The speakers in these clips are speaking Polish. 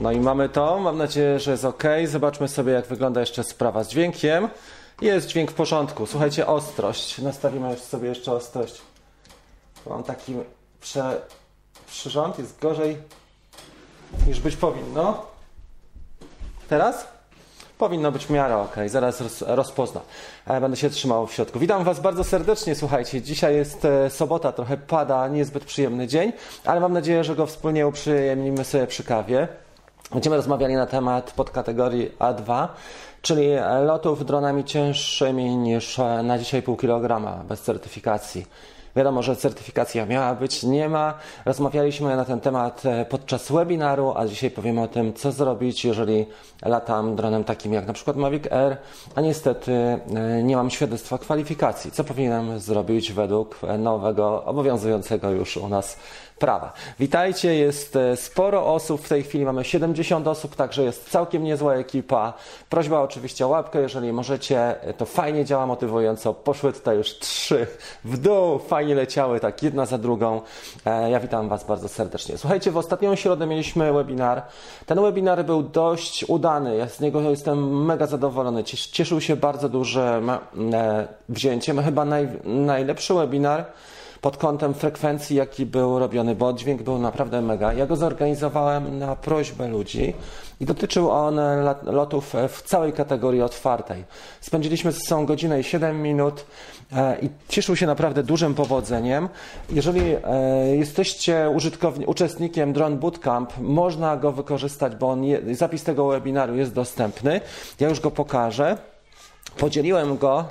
No i mamy to. Mam nadzieję, że jest ok. Zobaczmy sobie, jak wygląda jeszcze sprawa z dźwiękiem. Jest dźwięk w porządku. Słuchajcie, ostrość. Nastawimy sobie jeszcze ostrość. Mam taki prze... przyrząd. Jest gorzej niż być powinno. Teraz? Powinno być w miarę ok, zaraz roz, rozpozna. Będę się trzymał w środku. Witam Was bardzo serdecznie. Słuchajcie, dzisiaj jest e, sobota, trochę pada, niezbyt przyjemny dzień, ale mam nadzieję, że go wspólnie uprzyjemnimy sobie przy kawie. Będziemy rozmawiali na temat podkategorii A2, czyli lotów dronami cięższymi niż na dzisiaj pół kilograma bez certyfikacji. Wiadomo, że certyfikacja miała być, nie ma. Rozmawialiśmy na ten temat e, podczas webinaru, a dzisiaj powiemy o tym, co zrobić, jeżeli latam dronem takim jak na przykład Mavic Air, a niestety e, nie mam świadectwa kwalifikacji. Co powinienem zrobić według nowego, obowiązującego już u nas prawa. Witajcie, jest e, sporo osób, w tej chwili mamy 70 osób, także jest całkiem niezła ekipa. Prośba oczywiście o łapkę, jeżeli możecie, to fajnie działa motywująco. Poszły tutaj już trzy w dół, fajnie leciały, tak jedna za drugą. E, ja witam Was bardzo serdecznie. Słuchajcie, w ostatnią środę mieliśmy webinar. Ten webinar był dość udany, ja z niego jestem mega zadowolony. Cieszył się bardzo duże e, wzięcie, ma chyba naj, najlepszy webinar pod kątem frekwencji, jaki był robiony, bo dźwięk był naprawdę mega. Ja go zorganizowałem na prośbę ludzi i dotyczył on lotów w całej kategorii otwartej. Spędziliśmy ze sobą godzinę i 7 minut e, i cieszył się naprawdę dużym powodzeniem. Jeżeli e, jesteście uczestnikiem Drone Bootcamp, można go wykorzystać, bo on je, zapis tego webinaru jest dostępny. Ja już go pokażę. Podzieliłem go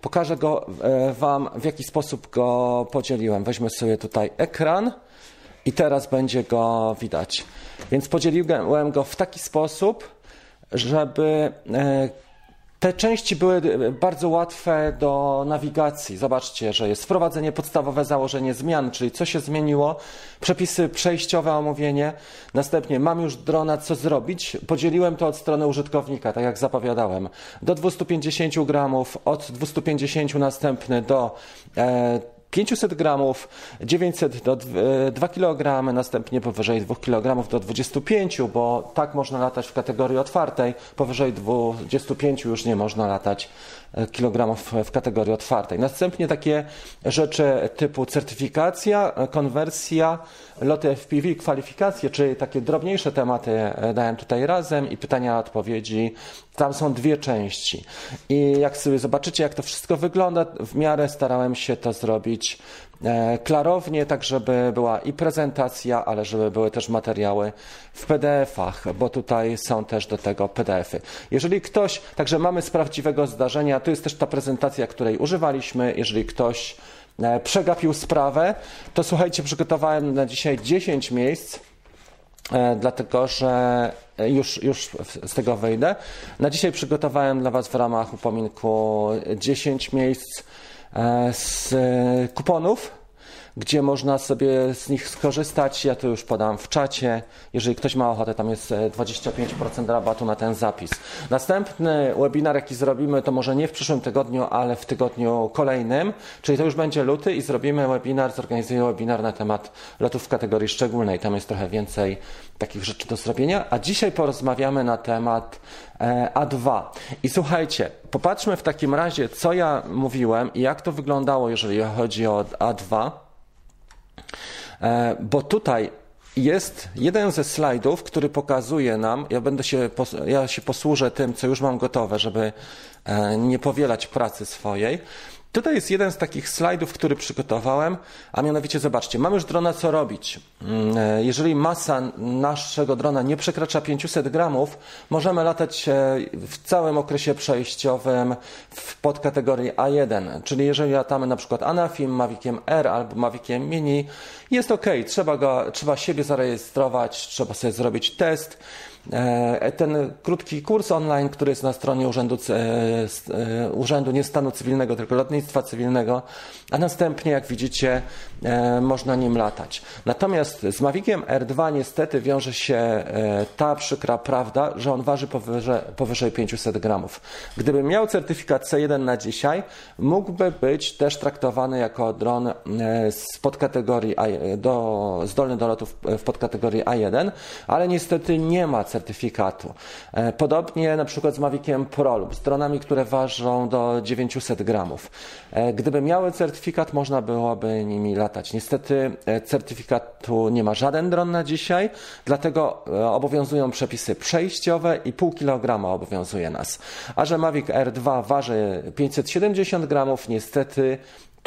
Pokażę go e, Wam, w jaki sposób go podzieliłem. Weźmy sobie tutaj ekran i teraz będzie go widać. Więc podzieliłem go w taki sposób, żeby e, te części były bardzo łatwe do nawigacji. Zobaczcie, że jest wprowadzenie podstawowe założenie zmian, czyli co się zmieniło, przepisy przejściowe, omówienie. Następnie mam już drona, co zrobić. Podzieliłem to od strony użytkownika, tak jak zapowiadałem. Do 250 gramów, od 250 następny do e, 500 gramów, 900 do 2 e, kg, następnie powyżej 2 kg do 25, bo tak można latać w kategorii otwartej, powyżej 25 już nie można latać e, kilogramów w kategorii otwartej. Następnie takie rzeczy typu certyfikacja, e, konwersja, loty FPV, kwalifikacje, czyli takie drobniejsze tematy dałem tutaj razem i pytania, odpowiedzi. Tam są dwie części. I jak sobie zobaczycie, jak to wszystko wygląda, w miarę starałem się to zrobić e, klarownie, tak żeby była i prezentacja, ale żeby były też materiały w PDF-ach, bo tutaj są też do tego PDF-y. Jeżeli ktoś, także mamy z prawdziwego zdarzenia, to jest też ta prezentacja, której używaliśmy, jeżeli ktoś e, przegapił sprawę, to słuchajcie, przygotowałem na dzisiaj 10 miejsc, e, dlatego że już, już z tego wyjdę. Na dzisiaj przygotowałem dla Was w ramach upominku 10 miejsc e, z kuponów gdzie można sobie z nich skorzystać. Ja to już podam w czacie. Jeżeli ktoś ma ochotę, tam jest 25% e, rabatu na ten zapis. Następny webinar, jaki zrobimy, to może nie w przyszłym tygodniu, ale w tygodniu kolejnym, czyli to już będzie luty i zrobimy webinar, zorganizuję webinar na temat lotów w kategorii szczególnej. Tam jest trochę więcej takich rzeczy do zrobienia. A dzisiaj porozmawiamy na temat e, A2. I słuchajcie, popatrzmy w takim razie, co ja mówiłem i jak to wyglądało, jeżeli chodzi o A2. E, bo tutaj jest jeden ze slajdów, który pokazuje nam, ja będę się, ja się posłużę tym, co już mam gotowe, żeby e, nie powielać pracy swojej. Tutaj jest jeden z takich slajdów, który przygotowałem, a mianowicie zobaczcie, mamy już drona co robić. Mm, e, jeżeli masa naszego drona nie przekracza 500 gramów, możemy latać w całym okresie przejściowym w podkategorii A1, czyli jeżeli latamy na przykład Anafim, Maviciem R albo Maviciem Mini, jest ok, trzeba, go, trzeba siebie zarejestrować, trzeba sobie zrobić test E, ten krótki kurs online, który jest na stronie Urzędu, e, Urzędu nie Stanu Cywilnego, tylko Lotnictwa Cywilnego, a następnie, jak widzicie, można nim latać. Natomiast z Maviciem R2 niestety wiąże się ta przykra prawda, że on waży powyżej, powyżej 500 gramów. Gdybym miał certyfikat C1 na dzisiaj, mógłby być też traktowany jako dron z podkategorii A, do, zdolny do lotów w podkategorii A1, ale niestety nie ma certyfikatu. E, podobnie na przykład z Maviciem Pro lub z dronami, które ważą do 900 gramów. E, gdyby miały certyfikat, można byłoby nimi latać. Niestety e, certyfikatu nie ma żaden dron na dzisiaj, dlatego obowiązują przepisy przejściowe i pół kilograma obowiązuje nas. A że Mavic R2 waży 570 gramów, niestety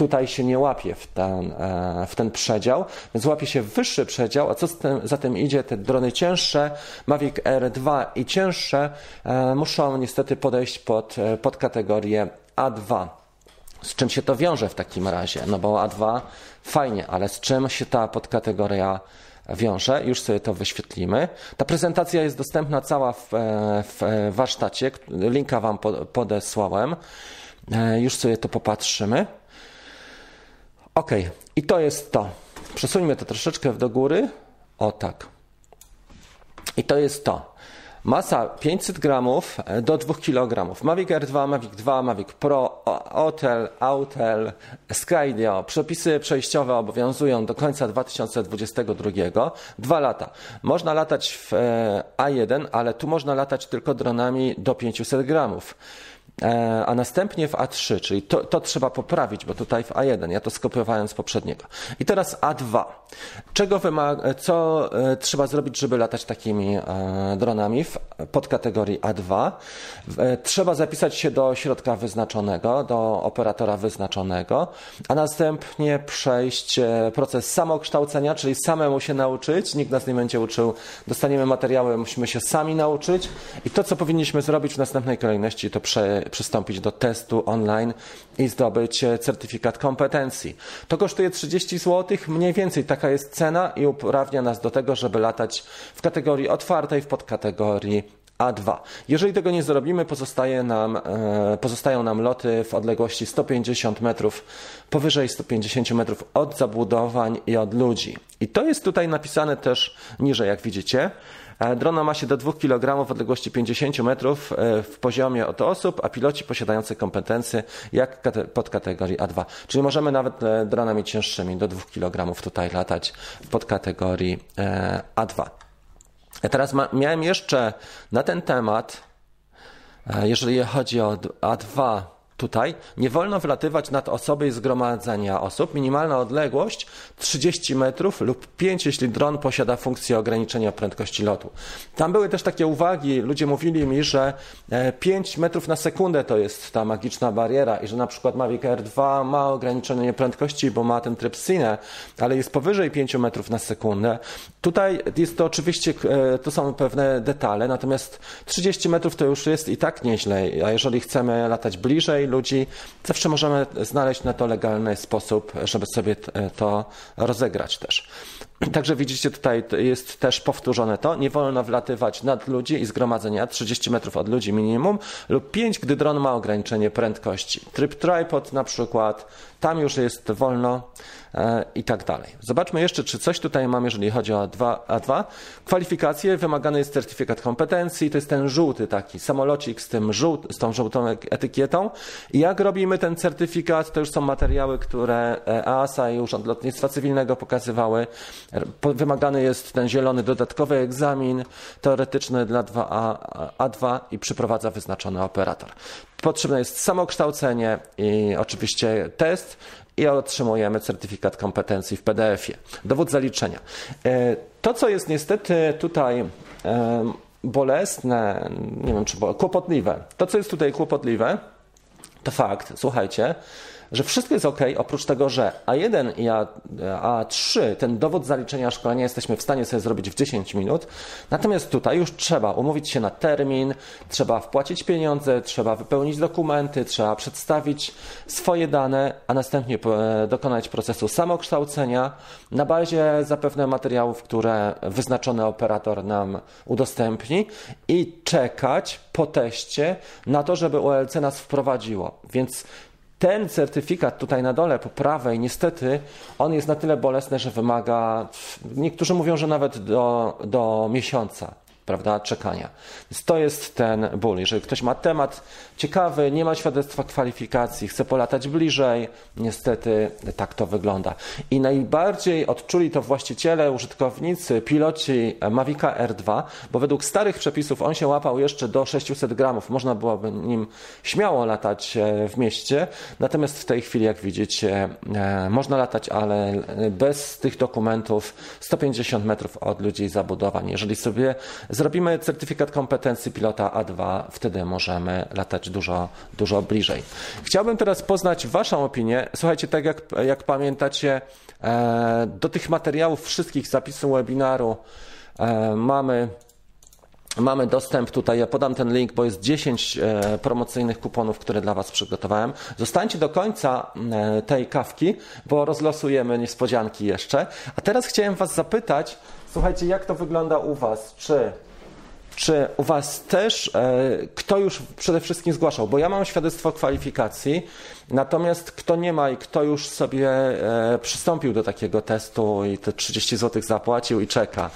tutaj się nie łapie w ten, e, w ten przedział, więc łapie się wyższy przedział, a co za tym idzie, te drony cięższe, Mavic R2 i cięższe e, muszą niestety podejść pod, e, pod kategorię A2. Z czym się to wiąże w takim razie? No bo A2 fajnie, ale z czym się ta podkategoria wiąże? Już sobie to wyświetlimy. Ta prezentacja jest dostępna cała w, w warsztacie. Linka Wam podesłałem. Już sobie to popatrzymy. Ok, i to jest to. Przesuńmy to troszeczkę do góry. O tak. I to jest to. Masa 500 gramów do 2 kg. Mavic R2, Mavic 2, Mavic Pro, Hotel, Autel, Skydio. Przepisy przejściowe obowiązują do końca 2022. Dwa lata. Można latać w e, A1, ale tu można latać tylko dronami do 500 gramów. E, a następnie w A3, czyli to, to, trzeba poprawić, bo tutaj w A1, ja to skopiowałem z poprzedniego. I teraz A2. Czego wymaga, co e, trzeba zrobić, żeby latać takimi e, dronami w podkategorii A2? Trzeba zapisać się do środka wyznaczonego, do operatora wyznaczonego, a następnie przejść proces samokształcenia, czyli samemu się nauczyć, nikt nas nie będzie uczył, dostaniemy materiały, musimy się sami nauczyć i to, co powinniśmy zrobić w następnej kolejności, to prze, przystąpić do testu online i zdobyć certyfikat kompetencji. To kosztuje 30 zł, mniej więcej taka jest cena i uprawnia nas do tego, żeby latać w kategorii otwartej, w podkategorii a2. Jeżeli tego nie zrobimy, pozostaje nam, e, pozostają nam loty w odległości 150 metrów, powyżej 150 metrów od zabudowań i od ludzi. I to jest tutaj napisane też niżej, jak widzicie. Drona ma się do 2 kg w odległości 50 metrów e, w poziomie od osób, a piloci posiadający kompetencje jak pod kategorii A2. Czyli możemy nawet e, dronami cięższymi do 2 kg tutaj latać w podkategorii e, A2. Teraz ma, miałem jeszcze na ten temat, jeżeli chodzi o A2, Tutaj nie wolno wlatywać nad osoby i zgromadzenia osób. Minimalna odległość 30 metrów lub 5, jeśli dron posiada funkcję ograniczenia prędkości lotu. Tam były też takie uwagi. Ludzie mówili mi, że 5 e, metrów na sekundę to jest ta magiczna bariera i że na przykład Mavic Air 2 ma ograniczenie prędkości, bo ma ten tryb Cine, ale jest powyżej 5 metrów na sekundę. Tutaj jest to oczywiście, e, to są pewne detale, natomiast 30 metrów to już jest i tak nieźle, a jeżeli chcemy latać bliżej, ludzi, zawsze możemy znaleźć na to legalny sposób, żeby sobie to rozegrać też. Także widzicie, tutaj jest też powtórzone to. Nie wolno wlatywać nad ludzi i zgromadzenia 30 metrów od ludzi minimum lub 5, gdy dron ma ograniczenie prędkości. Tryb tripod na przykład, tam już jest wolno e, i tak dalej. Zobaczmy jeszcze, czy coś tutaj mam, jeżeli chodzi o A2. A2. Kwalifikacje, wymagany jest certyfikat kompetencji, to jest ten żółty taki samolocik z, tym żółt, z tą żółtą etykietą. I jak robimy ten certyfikat, to już są materiały, które EASA i Urząd Lotnictwa Cywilnego pokazywały. Wymagany jest ten zielony dodatkowy egzamin teoretyczny dla 2A, A2 i przyprowadza wyznaczony operator. Potrzebne jest samokształcenie i oczywiście test i otrzymujemy certyfikat kompetencji w PDF-ie. Dowód zaliczenia. E, to, co jest niestety tutaj bolesne, nie wiem czy kłopotliwe, to, co jest tutaj kłopotliwe, to fakt, słuchajcie, że wszystko jest ok, oprócz tego, że A1 i A3, ten dowód zaliczenia szkolenia jesteśmy w stanie sobie zrobić w 10 minut, natomiast tutaj już trzeba umówić się na termin, trzeba wpłacić pieniądze, trzeba wypełnić dokumenty, trzeba przedstawić swoje dane, a następnie e, dokonać procesu samokształcenia na bazie zapewne materiałów, które wyznaczony operator nam udostępni i czekać po teście na to, żeby OLC nas wprowadziło. Więc ten certyfikat tutaj na dole, po prawej, niestety, on jest na tyle bolesny, że wymaga, niektórzy mówią, że nawet do, do miesiąca prawda, czekania. Więc to jest ten ból. Jeżeli ktoś ma temat ciekawy, nie ma świadectwa kwalifikacji, chce polatać bliżej, niestety tak to wygląda. I najbardziej odczuli to właściciele, użytkownicy, piloci Mavica R2, bo według starych przepisów on się łapał jeszcze do 600 gramów. Można byłoby nim śmiało latać e, w mieście, natomiast w tej chwili, jak widzicie, e, można latać, ale bez tych dokumentów 150 metrów od ludzi zabudowań. Jeżeli sobie Zrobimy certyfikat kompetencji pilota A2, wtedy możemy latać dużo, dużo bliżej. Chciałbym teraz poznać Waszą opinię. Słuchajcie, tak jak, jak pamiętacie, e, do tych materiałów wszystkich zapisów webinaru e, mamy Mamy dostęp tutaj, ja podam ten link, bo jest 10 e, promocyjnych kuponów, które dla Was przygotowałem. Zostańcie do końca tej kawki, bo rozlosujemy niespodzianki jeszcze. A teraz chciałem Was zapytać, słuchajcie, jak to wygląda u Was? Czy czy u Was też e, kto już przede wszystkim zgłaszał? Bo ja mam świadectwo kwalifikacji, natomiast kto nie ma i kto już sobie e, przystąpił do takiego testu i te 30 zł zapłacił i czeka,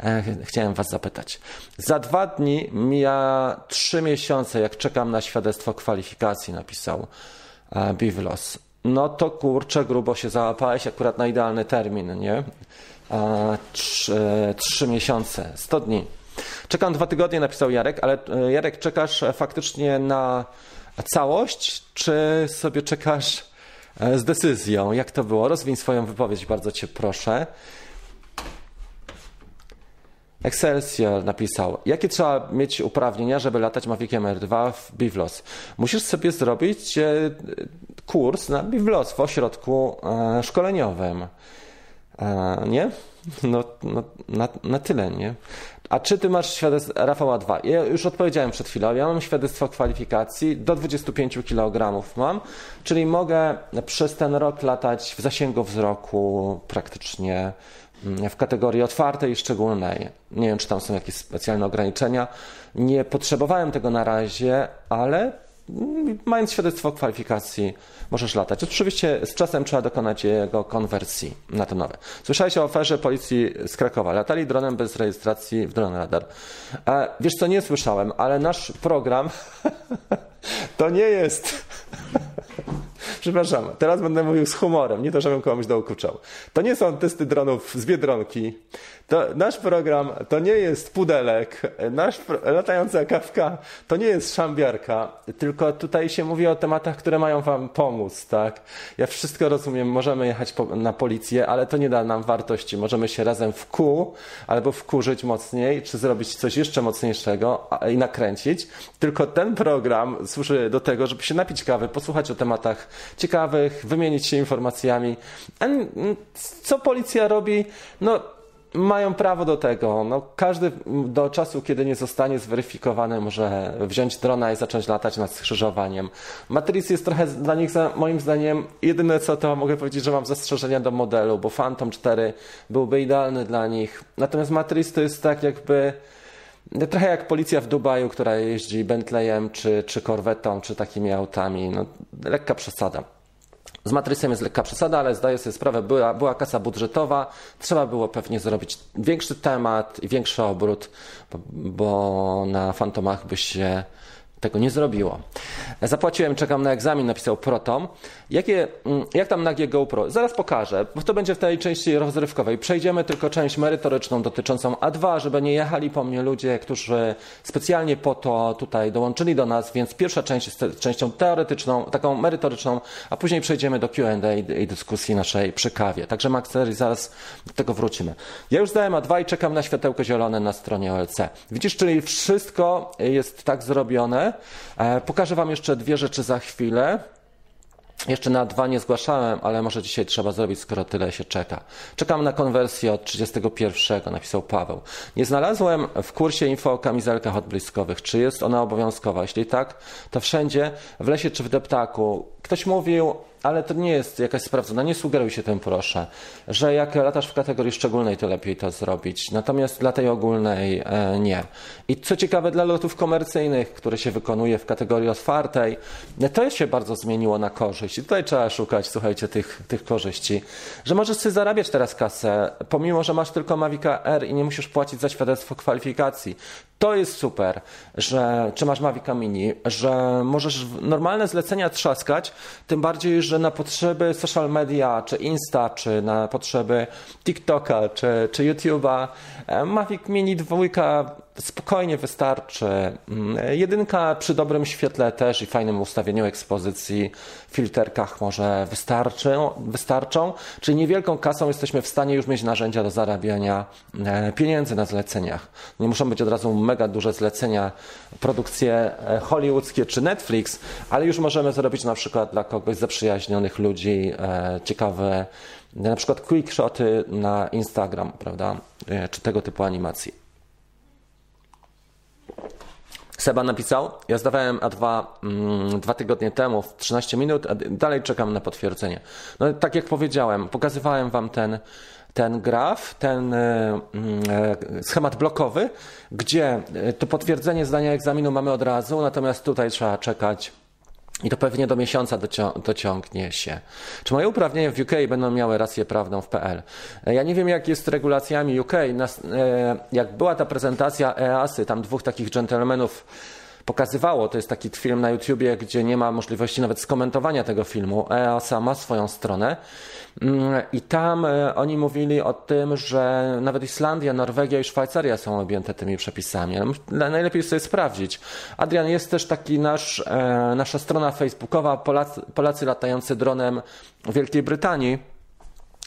e, chciałem Was zapytać. Za dwa dni mija trzy miesiące, jak czekam na świadectwo kwalifikacji, napisał Bivlos. No to kurczę, grubo się załapałeś akurat na idealny termin, nie? Trzy, trzy miesiące, 100 dni. Czekam dwa tygodnie, napisał Jarek, ale e, Jarek, czekasz e, faktycznie na całość, czy sobie czekasz e, z decyzją? Jak to było? Rozwiń swoją wypowiedź, bardzo Cię proszę. Excelsior napisał, jakie trzeba mieć uprawnienia, żeby latać Maviciem R2 w Bivlos? Musisz sobie zrobić kurs na Bivlos w ośrodku szkoleniowym. Nie? No, no na, na tyle, nie? A czy ty masz świadectwo, Rafała 2? Ja już odpowiedziałem przed chwilą, ja mam świadectwo kwalifikacji, do 25 kg mam, czyli mogę przez ten rok latać w zasięgu wzroku praktycznie mm, w kategorii otwartej i szczególnej. Nie wiem, czy tam są jakieś specjalne ograniczenia. Nie potrzebowałem tego na razie, ale mając świadectwo kwalifikacji, możesz latać. Oczywiście z czasem trzeba dokonać jego konwersji na to nowe. Słyszałeś o aferze policji z Krakowa. Latali dronem bez rejestracji w dron radar. E, wiesz co, nie słyszałem, ale nasz program to nie jest... Przepraszam, teraz będę mówił z humorem, nie to, żebym komuś dokuczał. To nie są testy dronów z Biedronki, to nasz program to nie jest pudelek, nasz latająca kawka to nie jest szambiarka, tylko tutaj się mówi o tematach, które mają wam pomóc, tak? Ja wszystko rozumiem, możemy jechać po, na policję, ale to nie da nam wartości. Możemy się razem wkół albo wkurzyć mocniej, czy zrobić coś jeszcze mocniejszego i nakręcić. Tylko ten program służy do tego, żeby się napić kawy, posłuchać o tematach ciekawych, wymienić się informacjami. A co policja robi? No mają prawo do tego. No, każdy do czasu, kiedy nie zostanie zweryfikowany, może wziąć drona i zacząć latać nad skrzyżowaniem. Matrix jest trochę dla nich, moim zdaniem, jedyne co to mogę powiedzieć, że mam zastrzeżenia do modelu, bo Phantom 4 byłby idealny dla nich. Natomiast Matrix to jest tak jakby trochę jak policja w Dubaju, która jeździ Bentleyem, czy, czy Corvetą, czy takimi autami. No, lekka przesada. Z matrysem jest lekka przesada, ale zdaję sobie sprawę, była, była kasa budżetowa, trzeba było pewnie zrobić większy temat i większy obrót, bo, bo na fantomach by się tego nie zrobiło. Zapłaciłem, czekam na egzamin, napisał Protom. Jakie, mm, jak tam nagie GoPro? Zaraz pokażę, bo to będzie w tej części rozrywkowej. Przejdziemy tylko część merytoryczną dotyczącą A2, żeby nie jechali po mnie ludzie, którzy specjalnie po to tutaj dołączyli do nas, więc pierwsza część jest częścią teoretyczną, taką merytoryczną, a później przejdziemy do Q&A i dyskusji naszej przy kawie. Także Maxery, zaraz do tego wrócimy. Ja już zdałem A2 i czekam na światełko zielone na stronie OLC. Widzisz, czyli wszystko jest tak zrobione, E, pokażę Wam jeszcze dwie rzeczy za chwilę. Jeszcze na dwa nie zgłaszałem, ale może dzisiaj trzeba zrobić, skoro tyle się czeka. Czekam na konwersję od 31, napisał Paweł. Nie znalazłem w kursie info o kamizelkach odbliskowych. Czy jest ona obowiązkowa? Jeśli tak, to wszędzie, w lesie czy w deptaku. Ktoś mówił, ale to nie jest jakaś sprawdzona. Nie sugeruj się tym, proszę, że jak latasz w kategorii szczególnej, to lepiej to zrobić. Natomiast dla tej ogólnej e, nie. I co ciekawe, dla lotów komercyjnych, które się wykonuje w kategorii otwartej, to się bardzo zmieniło na korzyść. I tutaj trzeba szukać, słuchajcie, tych, tych korzyści. Że możesz sobie zarabiać teraz kasę, pomimo, że masz tylko Mavica R i nie musisz płacić za świadectwo kwalifikacji. To jest super, że czy masz Mavica Mini, że możesz normalne zlecenia trzaskać, tym bardziej, że na potrzeby social media, czy Insta, czy na potrzeby TikToka, czy, czy YouTube'a, e, Mavic Mini 2 spokojnie wystarczy. Mm, jedynka przy dobrym świetle też i fajnym ustawieniu ekspozycji, filterkach może wystarczą, wystarczą. Czyli niewielką kasą jesteśmy w stanie już mieć narzędzia do zarabiania e, pieniędzy na zleceniach. Nie muszą być od razu mega duże zlecenia, produkcje e, hollywoodzkie czy Netflix, ale już możemy zrobić na przykład dla kogoś zaprzyjaźnionych ludzi e, ciekawe na przykład quickshoty na Instagram, prawda, czy tego typu animacji. Seba napisał, ja zdawałem A2 mm, dwa tygodnie temu w 13 minut, a dalej czekam na potwierdzenie. No tak jak powiedziałem, pokazywałem wam ten, ten graf, ten y, y, schemat blokowy, gdzie to potwierdzenie zdania egzaminu mamy od razu, natomiast tutaj trzeba czekać i to pewnie do miesiąca dociągnie się. Czy moje uprawnienia w UK będą miały rację prawną w PL? E, ja nie wiem, jak jest z regulacjami UK. E, jak była ta prezentacja EASY, tam dwóch takich dżentelmenów pokazywało. To jest taki film na YouTubie, gdzie nie ma możliwości nawet skomentowania tego filmu. EASA ma swoją stronę mm, i tam e, oni mówili o tym, że nawet Islandia, Norwegia i Szwajcaria są objęte tymi przepisami. Najlepiej sobie sprawdzić. Adrian, jest też taki nasz, e, nasza strona facebookowa Polacy, Polacy latający dronem w Wielkiej Brytanii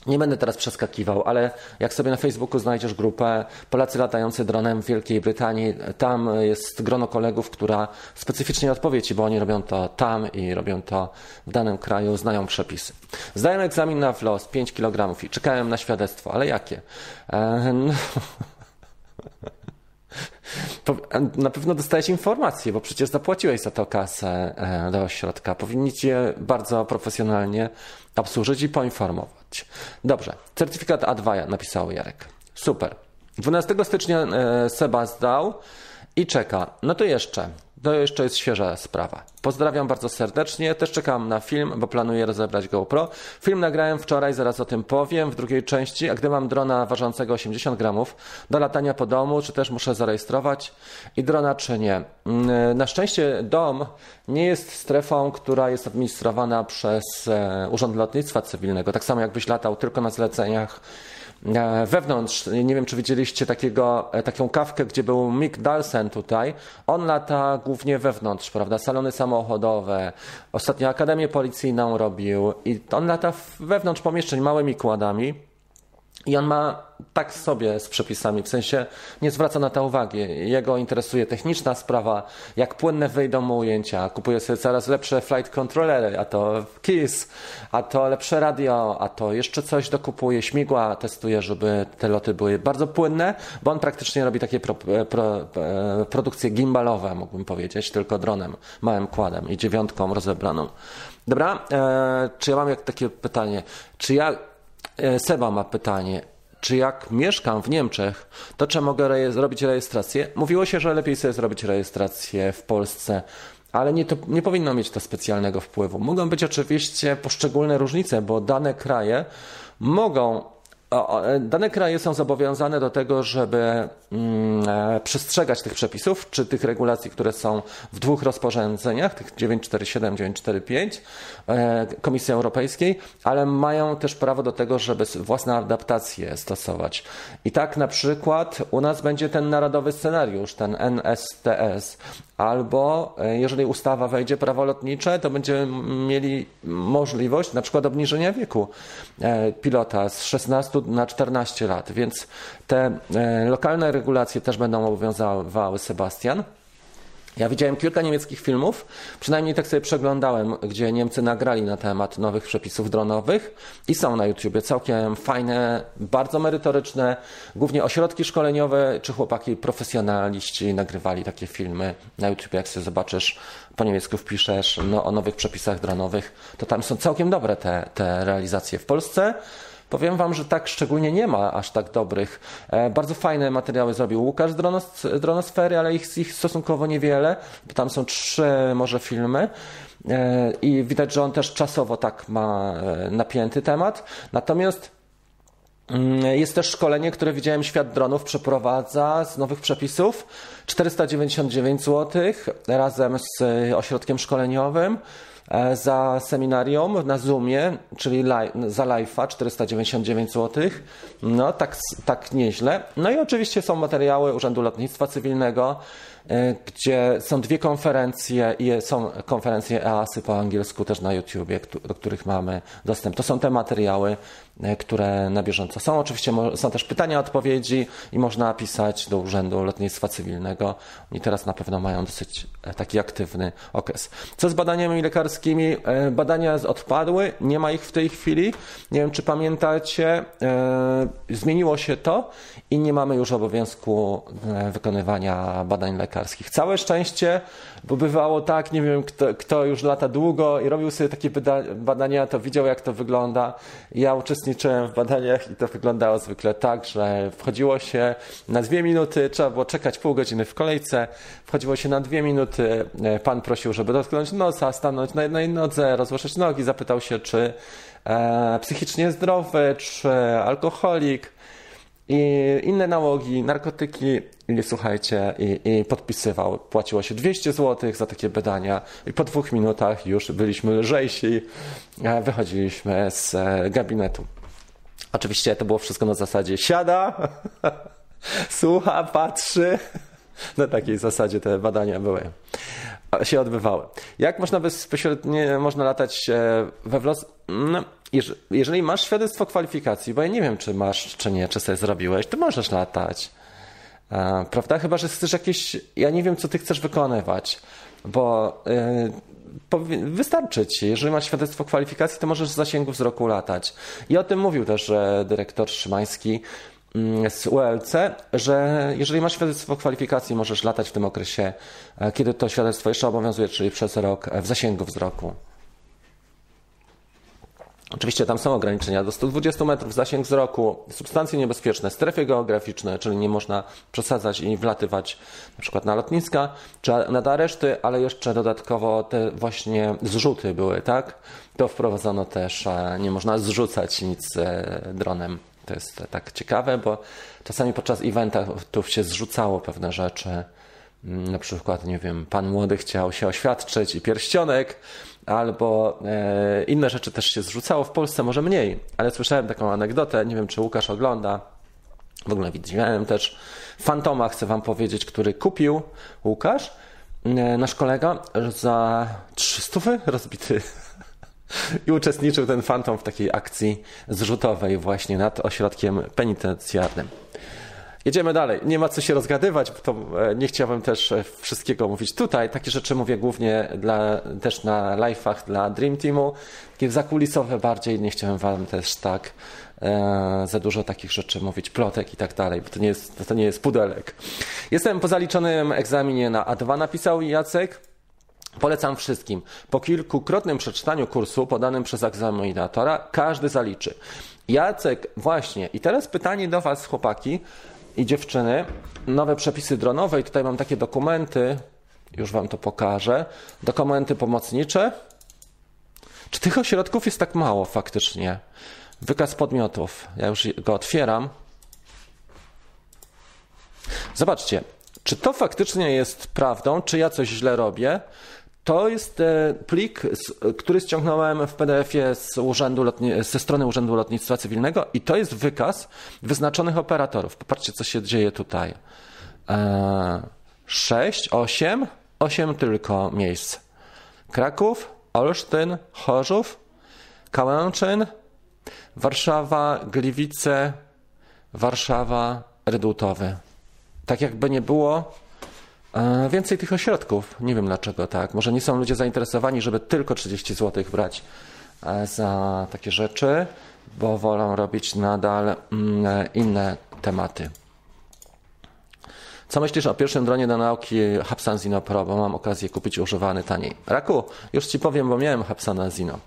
nie będę teraz przeskakiwał, ale jak sobie na Facebooku znajdziesz grupę Polacy latający dronem w Wielkiej Brytanii, tam jest grono kolegów, która specyficznie odpowie Ci, bo oni robią to tam i robią to w danym kraju, znają przepisy. Zdałem egzamin na WLOS 5 kg i czekałem na świadectwo, ale jakie? E, no. Na pewno dostałeś informację, bo przecież zapłaciłeś za to kasę e, do ośrodka. Powinni cię bardzo profesjonalnie obsłużyć i poinformować. Dobrze, certyfikat A2 napisał Jarek. Super. 12 stycznia e, Seba zdał i czeka. No to jeszcze to jeszcze jest świeża sprawa. Pozdrawiam bardzo serdecznie. Też czekam na film, bo planuję rozebrać GoPro. Film nagrałem wczoraj, zaraz o tym powiem w drugiej części. A gdy mam drona ważącego 80 gramów do latania po domu, czy też muszę zarejestrować i drona, czy nie. Mm, na szczęście dom nie jest strefą, która jest administrowana przez e, Urząd Lotnictwa Cywilnego. Tak samo jakbyś latał tylko na zleceniach wewnątrz, nie wiem czy widzieliście takiego, e, taką kawkę, gdzie był Mick Dalsen tutaj. On lata głównie wewnątrz, prawda? Salony samochodowe. Ostatnio Akademię Policyjną robił i on lata wewnątrz pomieszczeń małymi kładami. I on ma tak sobie z przepisami, w sensie nie zwraca na to uwagi. Jego interesuje techniczna sprawa, jak płynne wyjdą mu ujęcia. Kupuje sobie coraz lepsze flight controllery, a to KISS, a to lepsze radio, a to jeszcze coś dokupuje, śmigła testuje, żeby te loty były bardzo płynne, bo on praktycznie robi takie pro, pro, e, produkcje gimbalowe, mógłbym powiedzieć, tylko dronem, małym kładem i dziewiątką rozebraną. Dobra, e, czy ja mam jak takie pytanie, czy ja E, Seba ma pytanie. Czy jak mieszkam w Niemczech, to czy mogę zrobić rejestrację? Mówiło się, że lepiej sobie zrobić rejestrację w Polsce, ale nie, to, nie powinno mieć to specjalnego wpływu. Mogą być oczywiście poszczególne różnice, bo dane kraje mogą Dane kraje są zobowiązane do tego, żeby mm, e, przestrzegać tych przepisów, czy tych regulacji, które są w dwóch rozporządzeniach, tych 947, 945 e, Komisji Europejskiej, ale mają też prawo do tego, żeby własne adaptacje stosować. I tak na przykład u nas będzie ten narodowy scenariusz, ten NSTS, albo e, jeżeli ustawa wejdzie prawo lotnicze, to będziemy mieli możliwość na przykład obniżenia wieku pilota z 16 na 14 lat, więc te e, lokalne regulacje też będą obowiązywały Sebastian. Ja widziałem kilka niemieckich filmów, przynajmniej tak sobie przeglądałem, gdzie Niemcy nagrali na temat nowych przepisów dronowych i są na YouTubie całkiem fajne, bardzo merytoryczne, głównie ośrodki szkoleniowe czy chłopaki profesjonaliści nagrywali takie filmy na YouTubie. Jak sobie zobaczysz, po niemiecku wpiszesz no, o nowych przepisach dronowych, to tam są całkiem dobre te, te realizacje w Polsce. Powiem Wam, że tak szczególnie nie ma aż tak dobrych. E, bardzo fajne materiały zrobił Łukasz z Dronos, Dronosfery, ale ich, ich stosunkowo niewiele. Tam są trzy może filmy. E, I widać, że on też czasowo tak ma e, napięty temat. Natomiast mm, jest też szkolenie, które widziałem Świat Dronów przeprowadza z nowych przepisów. 499 zł razem z ośrodkiem szkoleniowym. E, za seminarium na Zoomie, czyli za live'a 499 zł. No tak, tak nieźle. No i oczywiście są materiały Urzędu Lotnictwa Cywilnego, E, gdzie są dwie konferencje i są konferencje EASY po angielsku też na YouTubie, do których mamy dostęp. To są te materiały, które na bieżąco są. Oczywiście są też pytania, odpowiedzi i można pisać do Urzędu Lotnictwa Cywilnego. Oni teraz na pewno mają dosyć e, taki aktywny okres. Co z badaniami lekarskimi? Badania odpadły, nie ma ich w tej chwili. Nie wiem, czy pamiętacie, zmieniło się to i nie mamy już obowiązku wykonywania badań lekarskich. Całe szczęście, bo bywało tak, nie wiem, kto, kto już lata długo i robił sobie takie badania, to widział, jak to wygląda. Ja uczestniczyłem w badaniach i to wyglądało zwykle tak, że wchodziło się na dwie minuty, trzeba było czekać pół godziny w kolejce, wchodziło się na dwie minuty, e, pan prosił, żeby dotknąć nosa, stanąć na jednej nodze, rozłożyć nogi, zapytał się, czy e, psychicznie zdrowy, czy alkoholik, i inne nałogi, narkotyki i słuchajcie, i, i podpisywał. Płaciło się 200 zł za takie badania i po dwóch minutach już byliśmy lżejsi, wychodziliśmy z e, gabinetu. Oczywiście to było wszystko na zasadzie siada, słucha, patrzy. Na takiej zasadzie te badania były się odbywały. Jak można bezpośrednio można latać e, we wlos? No, jeżeli masz świadectwo kwalifikacji, bo ja nie wiem, czy masz, czy nie, czy sobie zrobiłeś, to możesz latać. E, prawda? Chyba, że chcesz jakieś. Ja nie wiem, co ty chcesz wykonywać, bo yy, wystarczy ci. Jeżeli masz świadectwo kwalifikacji, to możesz z zasięgu wzroku latać. I o tym mówił też dyrektor Szymański mm, z ULC, że jeżeli masz świadectwo kwalifikacji, możesz latać w tym okresie, e, kiedy to świadectwo jeszcze obowiązuje, czyli przez rok w zasięgu wzroku. Oczywiście tam są ograniczenia do 120 metrów, zasięg wzroku, substancje niebezpieczne, strefy geograficzne, czyli nie można przesadzać i wlatywać na przykład na lotniska, czy nad areszty, ale jeszcze dodatkowo te właśnie zrzuty były, tak? To wprowadzono też, nie można zrzucać nic e, dronem. To jest tak ciekawe, bo czasami podczas eventów się zrzucało pewne rzeczy. Mm, na przykład, nie wiem, pan młody chciał się oświadczyć i pierścionek, albo e, inne rzeczy też się zrzucało w Polsce, może mniej, ale słyszałem taką anegdotę, nie wiem czy Łukasz ogląda, w ogóle widziałem też Fantoma, chcę wam powiedzieć, który kupił Łukasz, e, nasz kolega, za 300 rozbity i uczestniczył ten Fantom w takiej akcji zrzutowej właśnie nad ośrodkiem penitencjarnym. Jedziemy dalej. Nie ma co się rozgadywać, bo to e, nie chciałbym też e, wszystkiego mówić tutaj. Takie rzeczy mówię głównie dla, też na live'ach dla Dream Teamu. Takie zakulisowe bardziej. Nie chciałem wam też tak e, za dużo takich rzeczy mówić, plotek i tak dalej, bo to nie jest, to nie jest pudelek. Jestem po zaliczonym egzaminie na A2 napisał Jacek. Polecam wszystkim. Po kilkukrotnym przeczytaniu kursu podanym przez egzaminatora każdy zaliczy. Jacek, właśnie. I teraz pytanie do Was, chłopaki i dziewczyny, nowe przepisy dronowe i tutaj mam takie dokumenty, już Wam to pokażę, dokumenty pomocnicze. Czy tych ośrodków jest tak mało faktycznie? Wykaz podmiotów, ja już go otwieram. Zobaczcie, czy to faktycznie jest prawdą, czy ja coś źle robię? To jest e, plik, który ściągnąłem w PDF-ie z urzędu ze strony Urzędu Lotnictwa Cywilnego i to jest wykaz wyznaczonych operatorów. Popatrzcie, co się dzieje tutaj. E, sześć, osiem, osiem tylko miejsc. Kraków, Olsztyn, Chorzów, Kałęczyn, Warszawa, Gliwice, Warszawa, Redutowy. Tak jakby nie było, więcej tych ośrodków. Nie wiem dlaczego tak. Może nie są ludzie zainteresowani, żeby tylko 30 zł brać e, za takie rzeczy, bo wolą robić nadal mm, inne tematy. Co myślisz o pierwszym dronie do nauki Hapsan Zino Pro, bo mam okazję kupić używany taniej? Raku, już Ci powiem, bo miałem Hapsana Zino.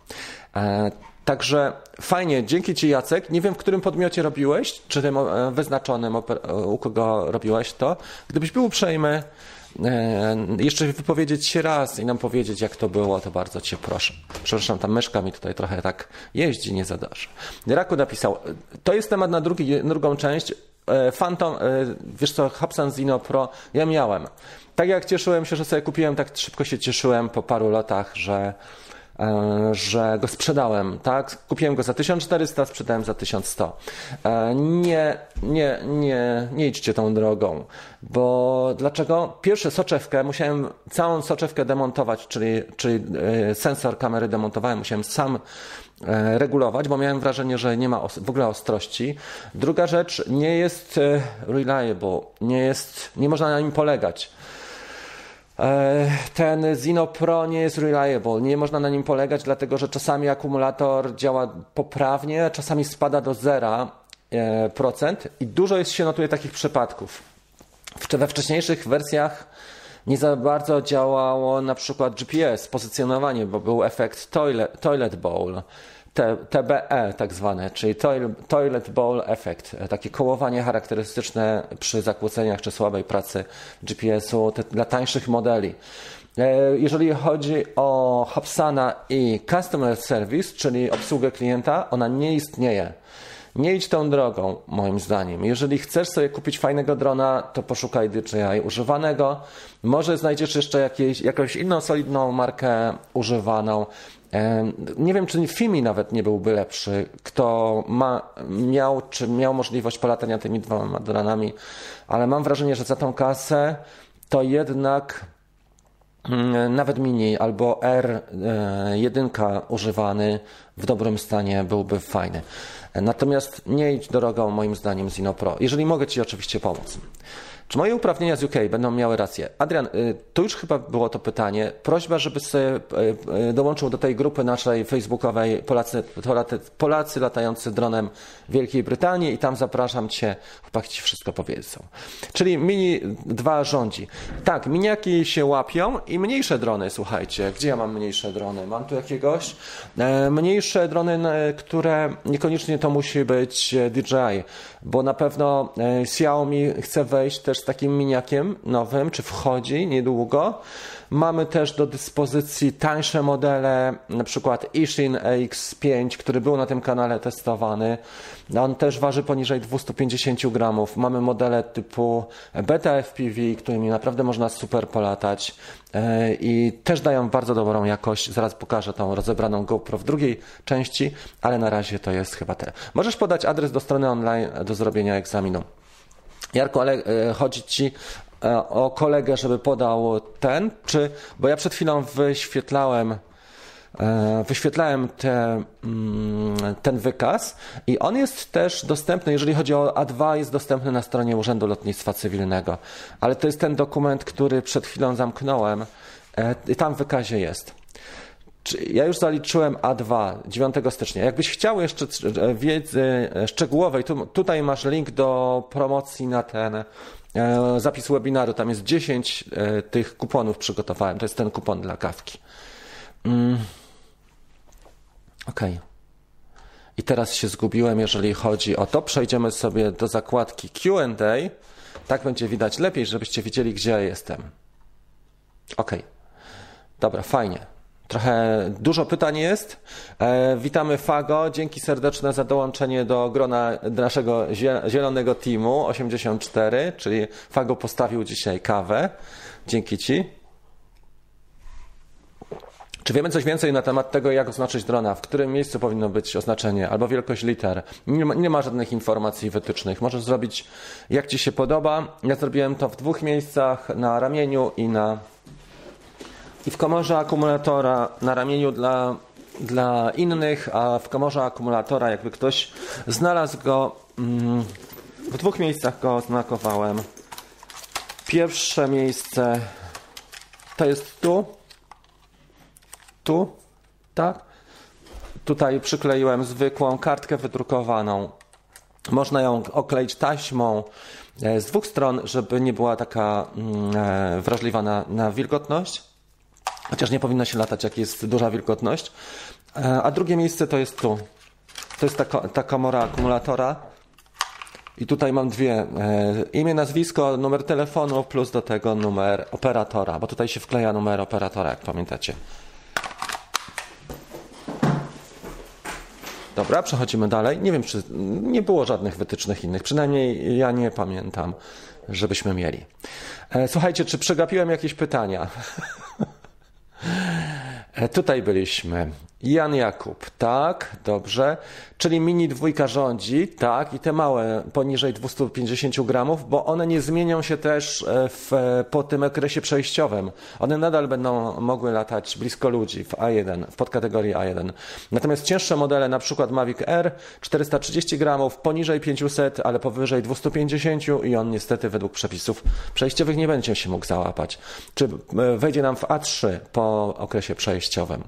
E, także fajnie, dzięki Ci Jacek. Nie wiem, w którym podmiocie robiłeś, czy tym e, wyznaczonym, e, u kogo robiłeś to. Gdybyś był uprzejmy, e, jeszcze wypowiedzieć się raz i nam powiedzieć, jak to było, to bardzo Cię proszę. Przepraszam, ta myszka mi tutaj trochę tak jeździ, nie zadarzy. Raku napisał, to jest temat na drugi, drugą część. E, Phantom, e, wiesz co, Hubsan Zino Pro, ja miałem. Tak jak cieszyłem się, że sobie kupiłem, tak szybko się cieszyłem po paru latach, że, e, że go sprzedałem, tak? Kupiłem go za 1400, sprzedałem za 1100. Nie, nie, nie, nie idźcie tą drogą, bo dlaczego? Pierwsze soczewkę, musiałem całą soczewkę demontować, czyli, czyli sensor kamery demontowałem, musiałem sam E, regulować, bo miałem wrażenie, że nie ma w ogóle ostrości. Druga rzecz, nie jest e, reliable, nie, jest, nie można na nim polegać. E, ten Zino Pro nie jest reliable, nie można na nim polegać, dlatego że czasami akumulator działa poprawnie, czasami spada do 0% i dużo jest się notuje takich przypadków. We wcześniejszych wersjach nie za bardzo działało na przykład GPS, pozycjonowanie, bo był efekt toilet, toilet bowl. TBE tak zwane, czyli Toilet Bowl Effect, takie kołowanie charakterystyczne przy zakłóceniach czy słabej pracy GPS-u dla tańszych modeli. E, jeżeli chodzi o Hubsana i Customer Service, czyli obsługę klienta, ona nie istnieje. Nie idź tą drogą, moim zdaniem. Jeżeli chcesz sobie kupić fajnego drona, to poszukaj DJI używanego. Może znajdziesz jeszcze jakieś, jakąś inną solidną markę używaną. Nie wiem, czy Fimi nawet nie byłby lepszy, kto ma, miał, czy miał możliwość polatania tymi dwoma dronami, ale mam wrażenie, że za tą kasę to jednak mm, nawet mini albo R1 używany w dobrym stanie byłby fajny. Natomiast nie idź drogą, moim zdaniem, z Pro. Jeżeli mogę Ci oczywiście pomóc. Czy moje uprawnienia z UK będą miały rację? Adrian, y, to już chyba było to pytanie. Prośba, żebyś sobie y, y, dołączył do tej grupy naszej facebookowej Polacy, Polacy latający dronem Wielkiej Brytanii i tam zapraszam Cię, chłopaki Ci wszystko powiedzą. Czyli Mini 2 rządzi. Tak, miniaki się łapią i mniejsze drony, słuchajcie. Gdzie ja mam mniejsze drony? Mam tu jakiegoś? E, mniejsze drony, które niekoniecznie to musi być e, DJI, bo na pewno e, Xiaomi chce wejść też z takim miniakiem nowym, czy wchodzi niedługo. Mamy też do dyspozycji tańsze modele, na przykład Ishin X5, który był na tym kanale testowany. On też waży poniżej 250 gramów. Mamy modele typu Beta FPV, którymi naprawdę można super polatać e, i też dają bardzo dobrą jakość. Zaraz pokażę tą rozebraną GoPro w drugiej części, ale na razie to jest chyba tyle. Możesz podać adres do strony online do zrobienia egzaminu. Jarko, ale e, chodzi ci o kolegę, żeby podał ten, czy, bo ja przed chwilą wyświetlałem e, wyświetlałem te, mm, ten wykaz i on jest też dostępny, jeżeli chodzi o A2, jest dostępny na stronie Urzędu Lotnictwa Cywilnego, ale to jest ten dokument, który przed chwilą zamknąłem i tam w wykazie jest. Ja już zaliczyłem A2 9 stycznia. Jakbyś chciał jeszcze wiedzy szczegółowej, tu, tutaj masz link do promocji na ten e, zapis webinaru. Tam jest 10 e, tych kuponów przygotowałem. To jest ten kupon dla kawki. Mm. Ok. I teraz się zgubiłem, jeżeli chodzi o to. Przejdziemy sobie do zakładki QA. Tak będzie widać lepiej, żebyście widzieli, gdzie ja jestem. Ok. Dobra, fajnie. Trochę dużo pytań jest. E, witamy Fago. Dzięki serdeczne za dołączenie do grona naszego zielonego teamu 84, czyli Fago postawił dzisiaj kawę. Dzięki Ci. Czy wiemy coś więcej na temat tego, jak oznaczyć drona? W którym miejscu powinno być oznaczenie albo wielkość liter? Nie ma, nie ma żadnych informacji wytycznych. Możesz zrobić jak Ci się podoba. Ja zrobiłem to w dwóch miejscach, na ramieniu i na i w komorze akumulatora na ramieniu dla, dla innych, a w komorze akumulatora jakby ktoś znalazł go, mm, w dwóch miejscach go oznakowałem. Pierwsze miejsce to jest tu. Tu, tak? Tutaj przykleiłem zwykłą kartkę wydrukowaną. Można ją okleić taśmą e, z dwóch stron, żeby nie była taka mm, e, wrażliwa na, na wilgotność. Chociaż nie powinno się latać, jak jest duża wilgotność. E, a drugie miejsce to jest tu. To jest ta, ta komora akumulatora. I tutaj mam dwie. E, imię, nazwisko, numer telefonu plus do tego numer operatora, bo tutaj się wkleja numer operatora, jak pamiętacie. Dobra, przechodzimy dalej. Nie wiem, czy nie było żadnych wytycznych innych. Przynajmniej ja nie pamiętam, żebyśmy mieli. E, słuchajcie, czy przegapiłem jakieś pytania? E, tutaj byliśmy. Jan Jakub, tak, dobrze. Czyli mini dwójka rządzi, tak, i te małe poniżej 250 gramów, bo one nie zmienią się też e, w, po tym okresie przejściowym. One nadal będą mogły latać blisko ludzi w A1, w podkategorii A1. Natomiast cięższe modele, na przykład Mavic Air, 430 gramów, poniżej 500, ale powyżej 250 i on niestety według przepisów przejściowych nie będzie się mógł załapać. Czy e, wejdzie nam w A3 po okresie przejściowym.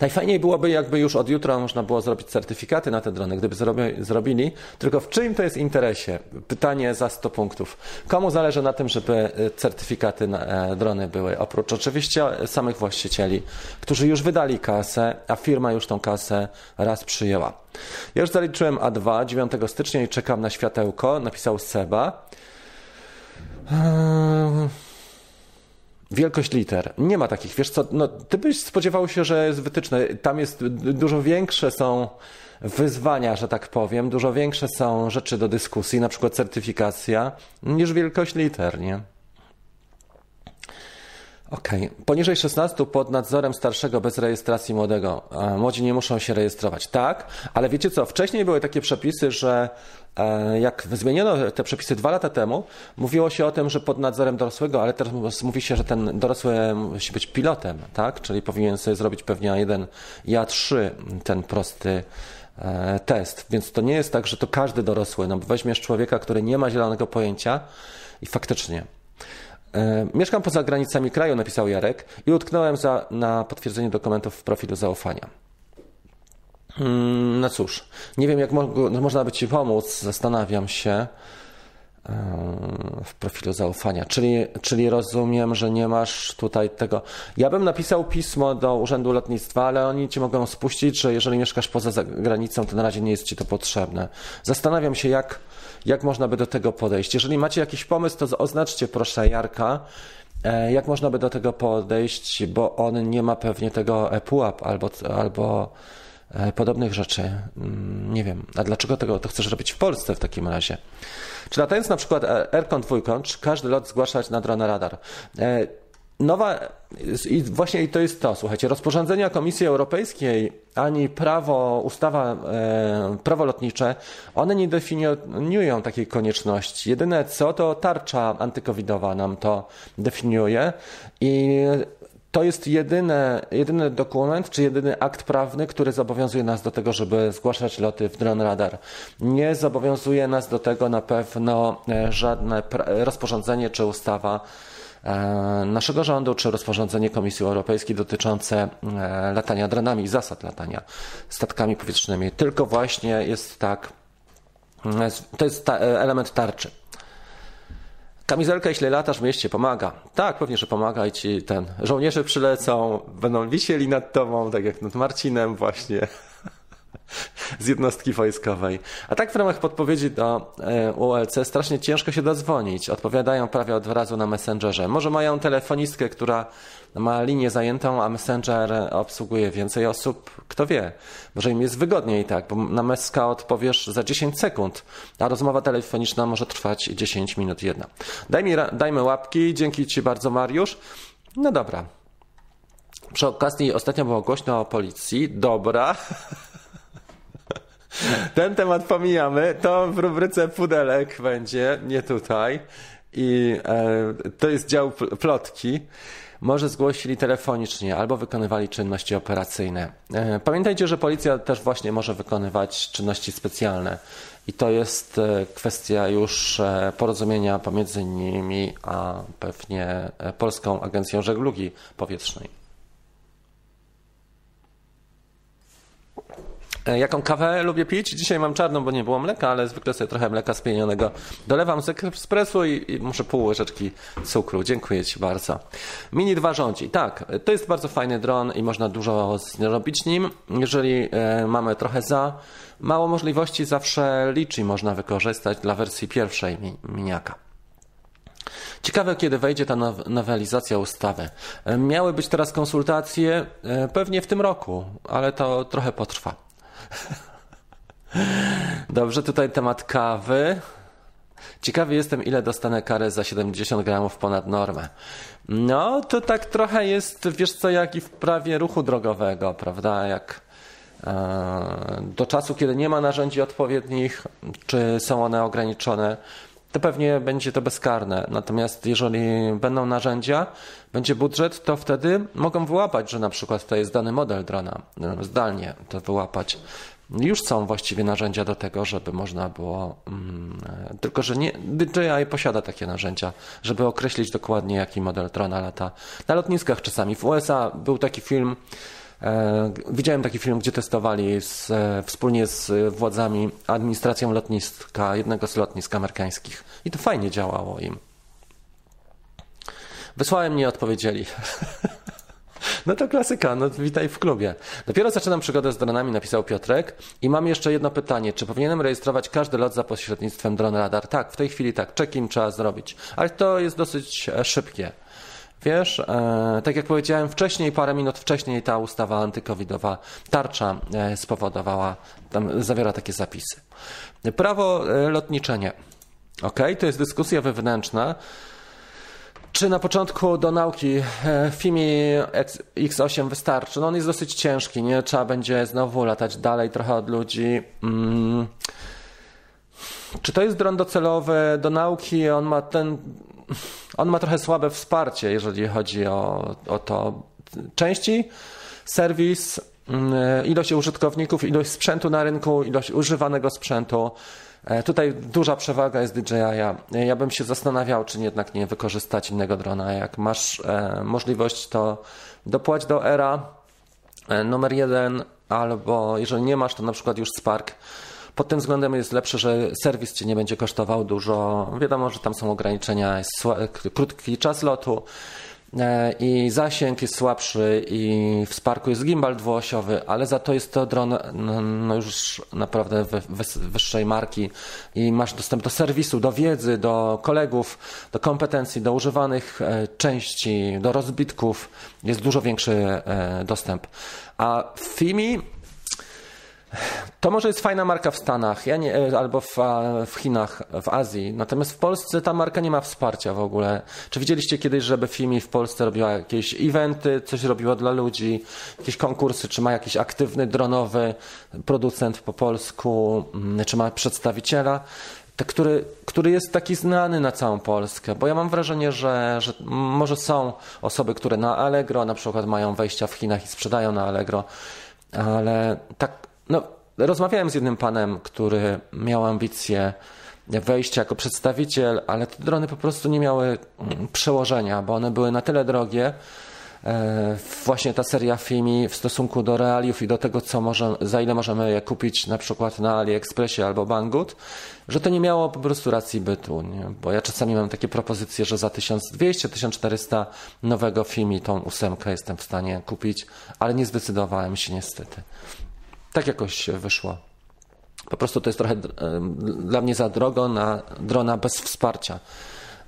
Najfajniej byłoby, jakby już od jutra można było zrobić certyfikaty na te drony, gdyby zrobili, tylko w czyim to jest interesie? Pytanie za 100 punktów. Komu zależy na tym, żeby e, certyfikaty na e, drony były? Oprócz oczywiście samych właścicieli, którzy już wydali kasę, a firma już tą kasę raz przyjęła. Ja już zaliczyłem A2 9 stycznia i czekam na światełko, napisał Seba. Eee... Wielkość liter. Nie ma takich, wiesz co, no, ty byś spodziewał się, że jest wytyczne. Tam jest dużo większe są wyzwania, że tak powiem, dużo większe są rzeczy do dyskusji, na przykład certyfikacja, niż wielkość liter, nie? Okej. Okay. Poniżej 16 pod nadzorem starszego bez rejestracji młodego. Młodzi nie muszą się rejestrować. Tak, ale wiecie co? Wcześniej były takie przepisy, że e, jak zmieniono te przepisy dwa lata temu, mówiło się o tym, że pod nadzorem dorosłego, ale teraz mówi się, że ten dorosły musi być pilotem, tak? Czyli powinien sobie zrobić pewnie A1 i A3 ten prosty e, test. Więc to nie jest tak, że to każdy dorosły. No, weźmiesz człowieka, który nie ma zielonego pojęcia i faktycznie E, mieszkam poza granicami kraju, napisał Jarek i utknąłem za, na potwierdzenie dokumentów w profilu zaufania. Hmm, no cóż, nie wiem jak mo można by Ci pomóc, zastanawiam się e, w profilu zaufania. Czyli, czyli rozumiem, że nie masz tutaj tego. Ja bym napisał pismo do Urzędu Lotnictwa, ale oni ci mogą spuścić, że jeżeli mieszkasz poza granicą, to na razie nie jest ci to potrzebne. Zastanawiam się, jak jak można by do tego podejść. Jeżeli macie jakiś pomysł, to oznaczcie proszę Jarka, e, jak można by do tego podejść, bo on nie ma pewnie tego ePUAP albo, albo e, podobnych rzeczy. Mm, nie wiem. A dlaczego tego to chcesz robić w Polsce w takim razie? Czy latając na przykład Aircon 2, czy każdy lot zgłaszać na dronę radar? E, Nowa, i właśnie to jest to, słuchajcie, rozporządzenia Komisji Europejskiej ani prawo, ustawa, e, prawo lotnicze, one nie definiują takiej konieczności. Jedyne co, to tarcza antykowidowa nam to definiuje i to jest jedyny, jedyny dokument, czy jedyny akt prawny, który zobowiązuje nas do tego, żeby zgłaszać loty w dron radar. Nie zobowiązuje nas do tego na pewno e, żadne rozporządzenie czy ustawa E, naszego rządu, czy rozporządzenie Komisji Europejskiej dotyczące e, latania dronami, zasad latania statkami powietrznymi. Tylko właśnie jest tak, to jest ta, element tarczy. Kamizelka, jeśli latasz w mieście, pomaga. Tak, pewnie, że pomaga i ci ten. Żołnierze przylecą, będą wisieli nad tobą, tak jak nad Marcinem, właśnie z jednostki wojskowej. A tak w ramach podpowiedzi do e, ULC strasznie ciężko się dodzwonić. Odpowiadają prawie od razu na Messengerze. Może mają telefonistkę, która ma linię zajętą, a Messenger obsługuje więcej osób. Kto wie? Może im jest wygodniej tak, bo na meska odpowiesz za 10 sekund, a rozmowa telefoniczna może trwać 10 minut jedna. Daj mi, dajmy łapki. Dzięki Ci bardzo, Mariusz. No dobra. Przy okazji ostatnio było głośno o policji. Dobra. Ten temat pomijamy. To w rubryce pudelek będzie, nie tutaj. I e, to jest dział plotki. może zgłosili telefonicznie albo wykonywali czynności operacyjne. E, pamiętajcie, że policja też właśnie może wykonywać czynności specjalne i to jest e, kwestia już e, porozumienia pomiędzy nimi a pewnie Polską Agencją Żeglugi Powietrznej. Jaką kawę lubię pić? Dzisiaj mam czarną, bo nie było mleka, ale zwykle sobie trochę mleka spienionego dolewam z ekspresu i, i muszę pół łyżeczki cukru. Dziękuję Ci bardzo. Mini 2 rządzi. Tak, to jest bardzo fajny dron i można dużo zrobić nim. Jeżeli e, mamy trochę za mało możliwości, zawsze liczy można wykorzystać dla wersji pierwszej mi, miniaka. Ciekawe, kiedy wejdzie ta nowelizacja ustawy. E, miały być teraz konsultacje e, pewnie w tym roku, ale to trochę potrwa. Dobrze, tutaj temat kawy. Ciekawy jestem, ile dostanę karę za 70 gramów ponad normę. No, to tak trochę jest, wiesz co, jak i w prawie ruchu drogowego, prawda? Jak e, do czasu, kiedy nie ma narzędzi odpowiednich, czy są one ograniczone, to pewnie będzie to bezkarne. Natomiast jeżeli będą narzędzia, będzie budżet, to wtedy mogą wyłapać, że na przykład to jest dany model drona, no, zdalnie to wyłapać. Już są właściwie narzędzia do tego, żeby można było, mm, tylko że nie, DJI posiada takie narzędzia, żeby określić dokładnie jaki model drona lata. Na lotniskach czasami. W USA był taki film, E, widziałem taki film, gdzie testowali z, e, wspólnie z władzami administracją lotniska, jednego z lotnisk amerykańskich. I to fajnie działało im. Wysłałem, nie odpowiedzieli. No to klasyka, no witaj w klubie. Dopiero zaczynam przygodę z dronami, napisał Piotrek. I mam jeszcze jedno pytanie. Czy powinienem rejestrować każdy lot za pośrednictwem Drone Radar? Tak, w tej chwili tak. Check-in trzeba zrobić. Ale to jest dosyć e, szybkie. Wiesz, e, tak jak powiedziałem wcześniej, parę minut wcześniej ta ustawa antykowidowa, tarcza e, spowodowała, tam zawiera takie zapisy. Prawo e, lotniczenie. Ok, to jest dyskusja wewnętrzna. Czy na początku do nauki e, FIMI X8 wystarczy? No on jest dosyć ciężki, nie? Trzeba będzie znowu latać dalej trochę od ludzi. Mm. Czy to jest dron docelowy do nauki? On ma ten on ma trochę słabe wsparcie, jeżeli chodzi o, o to. Części, serwis, mm, ilość użytkowników, ilość sprzętu na rynku, ilość używanego sprzętu. E, tutaj duża przewaga jest DJI. Ja bym się zastanawiał, czy jednak nie wykorzystać innego drona. Jak masz e, możliwość, to dopłać do ERA e, numer jeden, albo jeżeli nie masz, to na przykład już Spark pod tym względem jest lepsze, że serwis cię nie będzie kosztował dużo. Wiadomo, że tam są ograniczenia, jest krótki czas lotu e, i zasięg jest słabszy i w Sparku jest gimbal dwuosiowy, ale za to jest to dron no, już naprawdę wyższej marki i masz dostęp do serwisu, do wiedzy, do kolegów, do kompetencji, do używanych e, części, do rozbitków. Jest dużo większy e, dostęp. A w FIMI to może jest fajna marka w Stanach ja nie, e, albo w, w, Chinach, w Azji. Natomiast w Polsce ta marka nie ma wsparcia w ogóle. Czy widzieliście kiedyś, żeby FIMI w Polsce robiła jakieś eventy, coś robiła dla ludzi, jakieś konkursy, czy ma jakiś aktywny dronowy producent po polsku, mm, czy ma przedstawiciela? który, który jest taki znany na całą Polskę, bo ja mam wrażenie, że, że może są osoby, które na Allegro na przykład mają wejścia w Chinach i sprzedają na Allegro, ale tak no, rozmawiałem z jednym panem, który miał ambicje wejścia jako przedstawiciel, ale te drony po prostu nie miały mm, przełożenia, bo one były na tyle drogie, e, właśnie ta seria FIMI w stosunku do realiów i do tego, co może, za ile możemy je kupić na przykład na AliExpressie albo Banggood, że to nie miało po prostu racji bytu. Nie? Bo ja czasami mam takie propozycje, że za 1200-1400 nowego FIMI tą ósemkę jestem w stanie kupić, ale nie zdecydowałem się niestety tak jakoś wyszło. Po prostu to jest trochę e, dla mnie za drogo na drona bez wsparcia.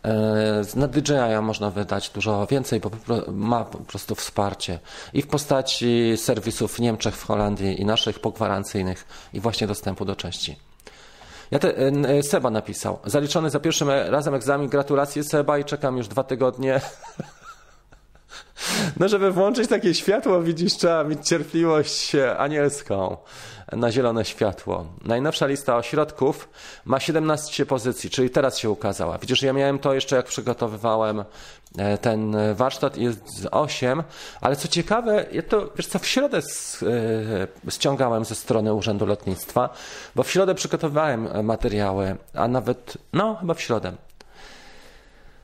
E, na DJI można wydać dużo więcej, bo ma po prostu wsparcie i w postaci serwisów w Niemczech, w Holandii i naszych pogwarancyjnych i właśnie dostępu do części. Ja te, e, Seba napisał. Zaliczony za pierwszym razem egzamin. Gratulacje Seba i czekam już dwa tygodnie. No, żeby włączyć takie światło, widzisz, trzeba mieć cierpliwość anielską na zielone światło. Najnowsza lista ośrodków ma 17 pozycji, czyli teraz się ukazała. Widzisz, ja miałem to jeszcze jak przygotowywałem e, ten warsztat, jest 8, ale co ciekawe, ja to, wiesz co, w środę e, ściągałem ze strony Urzędu Lotnictwa, bo w środę przygotowywałem materiały, a nawet, no chyba w środę.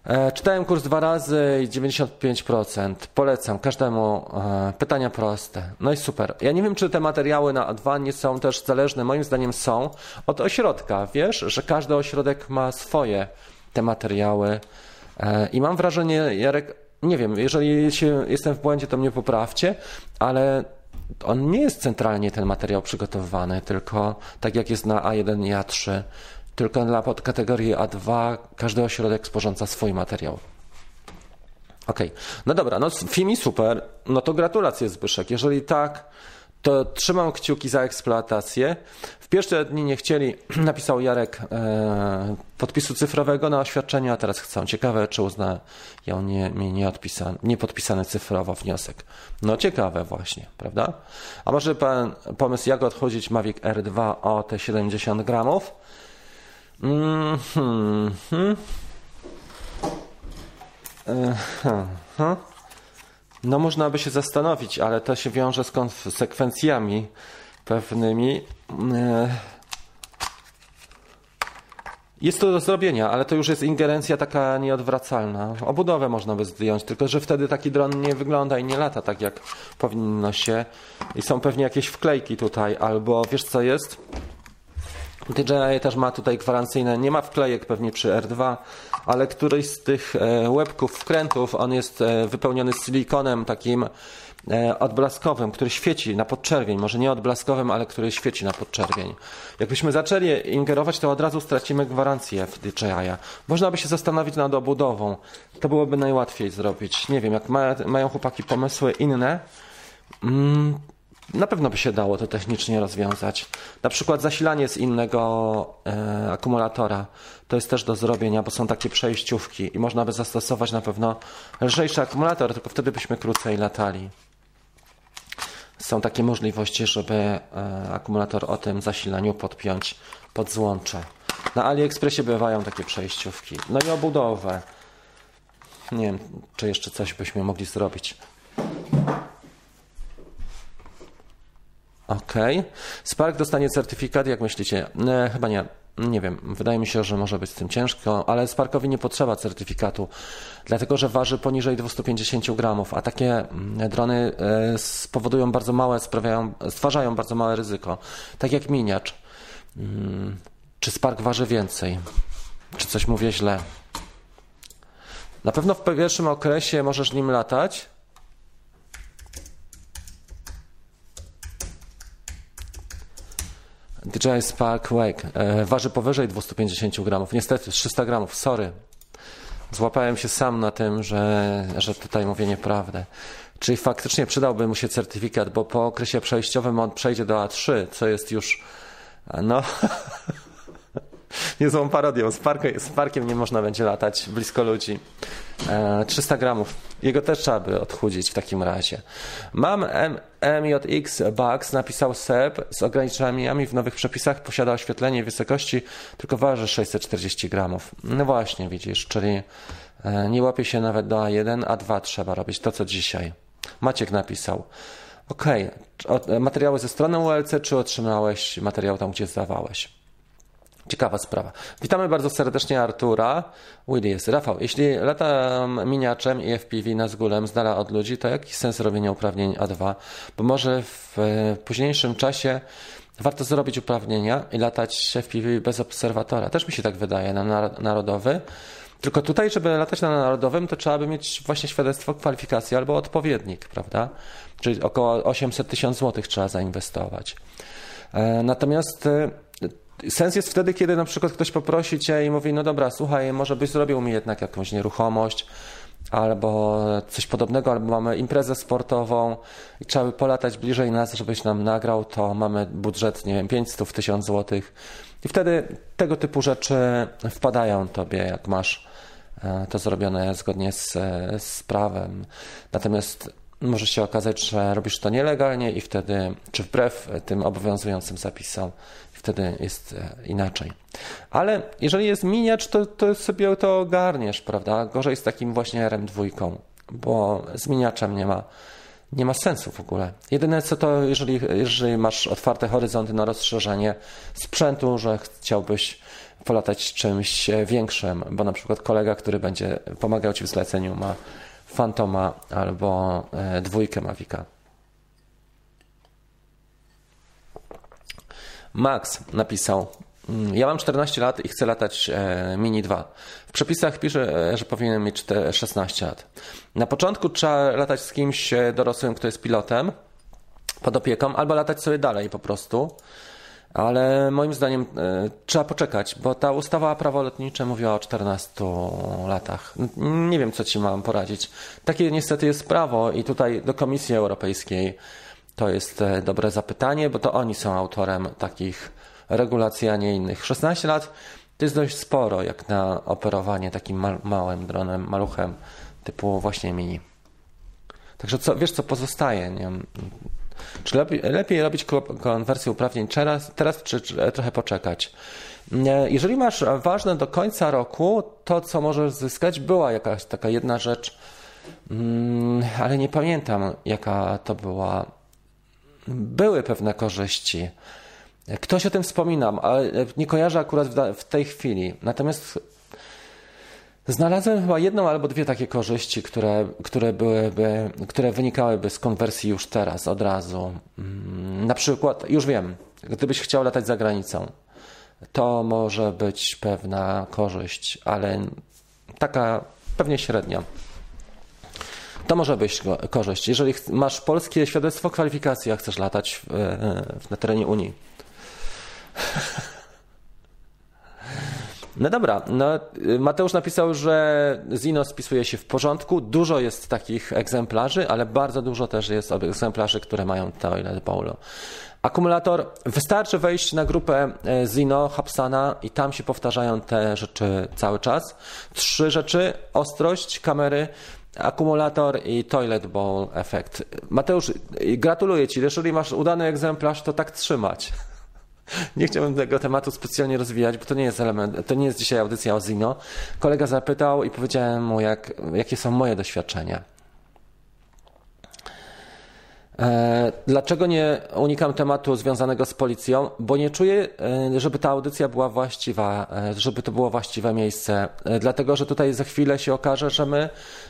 E, czytałem kurs dwa razy i 95%. Polecam każdemu. E, pytania proste. No i super. Ja nie wiem, czy te materiały na A2 nie są też zależne, moim zdaniem są, od ośrodka. Wiesz, że każdy ośrodek ma swoje te materiały. E, I mam wrażenie, Jarek, nie wiem, jeżeli się, jestem w błędzie, to mnie poprawcie, ale on nie jest centralnie ten materiał przygotowywany, tylko tak jak jest na A1 i A3 tylko dla podkategorii A2 każdy ośrodek sporządza swój materiał. Okej, okay. no dobra, no FIMI super, no to gratulacje Zbyszek. Jeżeli tak, to trzymam kciuki za eksploatację. W pierwsze dni nie chcieli, napisał Jarek, e, podpisu cyfrowego na oświadczeniu, a teraz chcą. Ciekawe, czy uznają nie, nie, nie, odpisany, nie podpisany cyfrowo wniosek. No ciekawe właśnie, prawda? A może pan pomysł, jak odchodzić Mavic R2 o te 70 gramów? -hmm. No można by się zastanowić, ale to się wiąże z konsekwencjami pewnymi. E, jest to do zrobienia, ale to już jest ingerencja taka nieodwracalna. Obudowę można by zdjąć, tylko że wtedy taki dron nie wygląda i nie lata tak jak powinno się. I są pewnie jakieś wklejki tutaj, albo wiesz co jest? DJI też ma tutaj gwarancyjne, nie ma wklejek pewnie przy R2, ale któryś z tych e, łebków, wkrętów, on jest e, wypełniony silikonem takim e, odblaskowym, który świeci na podczerwień, może nie odblaskowym, ale który świeci na podczerwień. Jakbyśmy zaczęli ingerować, to od razu stracimy gwarancję w DJI. Można by się zastanowić nad obudową. To byłoby najłatwiej zrobić. Nie wiem, jak ma, mają chłopaki pomysły inne, mm, na pewno by się dało to technicznie rozwiązać. Na przykład zasilanie z innego e, akumulatora to jest też do zrobienia, bo są takie przejściówki i można by zastosować na pewno lżejszy akumulator, tylko wtedy byśmy krócej latali. Są takie możliwości, żeby e, akumulator o tym zasilaniu podpiąć pod złącze. Na AliExpressie bywają takie przejściówki. No i obudowę. Nie wiem, czy jeszcze coś byśmy mogli zrobić. OK. Spark dostanie certyfikat, jak myślicie? E, chyba nie. Nie wiem, wydaje mi się, że może być z tym ciężko, ale Sparkowi nie potrzeba certyfikatu, dlatego że waży poniżej 250 gramów, a takie mm, drony e, spowodują bardzo małe, sprawiają, stwarzają bardzo małe ryzyko. Tak jak miniacz. Mm, czy Spark waży więcej? Czy coś mówię źle? Na pewno w pierwszym okresie możesz nim latać, DJI Spark Wake e, waży powyżej 250 gramów. Niestety 300 gramów, sorry. Złapałem się sam na tym, że, że tutaj mówię nieprawdę. Czyli faktycznie przydałby mu się certyfikat, bo po okresie przejściowym on przejdzie do A3, co jest już no niezłą parodią. Z, parkiem, z parkiem nie można będzie latać blisko ludzi. E, 300 gramów. Jego też trzeba by odchudzić w takim razie. Mam M, MJX Bugs, napisał Seb, z ograniczeniami w nowych przepisach posiada oświetlenie wysokości, tylko waży 640 gramów. No właśnie, widzisz, czyli e, nie łapie się nawet do A1, A2 trzeba robić, to co dzisiaj. Maciek napisał. Okej, okay. materiały ze strony ULC, czy otrzymałeś materiał tam, gdzie zdawałeś? Ciekawa sprawa. Witamy bardzo serdecznie Artura. Willy jest. Rafał, jeśli latam miniaczem i FPV na zgulem z dala od ludzi, to jaki sens robienia uprawnień A2? Bo może w e, późniejszym czasie warto zrobić uprawnienia i latać FPV bez obserwatora. Też mi się tak wydaje na narodowy. Tylko tutaj, żeby latać na narodowym, to trzeba by mieć właśnie świadectwo kwalifikacji albo odpowiednik, prawda? Czyli około 800 tysięcy złotych trzeba zainwestować. E, natomiast e, Sens jest wtedy, kiedy na przykład ktoś poprosi cię i mówi, no dobra, słuchaj, może byś zrobił mi jednak jakąś nieruchomość, albo coś podobnego, albo mamy imprezę sportową i trzeba by polatać bliżej nas, żebyś nam nagrał, to mamy budżet, nie wiem, 500 tysiąc złotych. I wtedy tego typu rzeczy wpadają tobie, jak masz e, to zrobione zgodnie z, z prawem. Natomiast może się okazać, że robisz to nielegalnie i wtedy, czy wbrew tym obowiązującym zapisom, wtedy jest inaczej. Ale jeżeli jest miniacz, to, to sobie to ogarniesz, prawda? Gorzej z takim właśnie RM2, bo z miniaczem nie ma nie ma sensu w ogóle. Jedyne co to, jeżeli, jeżeli masz otwarte horyzonty na rozszerzenie sprzętu, że chciałbyś polatać czymś większym, bo na przykład kolega, który będzie pomagał Ci w zleceniu ma Fantoma albo e, dwójkę Mavica. Max napisał Mm, ja mam 14 lat i chcę latać e, Mini 2. W przepisach pisze, e, że powinienem mieć 16 lat. Na początku trzeba latać z kimś e, dorosłym, kto jest pilotem, pod opieką, albo latać sobie dalej po prostu. Ale moim zdaniem trzeba poczekać, bo ta ustawa prawo lotnicze mówiła o 14 latach. Nie wiem, co ci mam poradzić. Takie niestety jest prawo i tutaj do Komisji Europejskiej to jest dobre zapytanie, bo to oni są autorem takich regulacji, a nie innych. 16 lat to jest dość sporo, jak na operowanie takim ma małym dronem, maluchem typu właśnie mini. Także co, wiesz, co pozostaje? Nie. Czy lepiej, lepiej robić konwersję uprawnień teraz, teraz czy, czy trochę poczekać? Jeżeli masz ważne do końca roku, to co możesz zyskać, była jakaś taka jedna rzecz, mm, ale nie pamiętam jaka to była. Były pewne korzyści. Ktoś o tym wspominam, ale nie kojarzę akurat w tej chwili. Natomiast znalazłem chyba jedną albo dwie takie korzyści, które, które, byłyby, które wynikałyby z konwersji już teraz, od razu. Mm, na przykład, już wiem, gdybyś chciał latać za granicą, to może być pewna korzyść, ale taka pewnie średnia. To może być korzyść. Jeżeli masz polskie świadectwo kwalifikacji, a chcesz latać w, w, na terenie Unii, no dobra, no, Mateusz napisał, że Zino spisuje się w porządku. Dużo jest takich egzemplarzy, ale bardzo dużo też jest egzemplarzy, które mają Toilet Bowl. Akumulator, wystarczy wejść na grupę e, Zino, Hapsana i tam się powtarzają te rzeczy cały czas. Trzy rzeczy, ostrość kamery, akumulator i toilet bowl efekt. Mateusz, gratuluję Ci, jeżeli masz udany egzemplarz, to tak trzymać. Nie chciałbym tego tematu specjalnie rozwijać, bo to nie jest element, to nie jest dzisiaj audycja o Zino. Kolega zapytał i powiedziałem mu, jak, jakie są moje doświadczenia. E, dlaczego nie unikam tematu związanego z policją? Bo nie czuję, e, żeby ta audycja była właściwa, e, żeby to było właściwe miejsce. Dlatego, że tutaj za chwilę się okaże, że my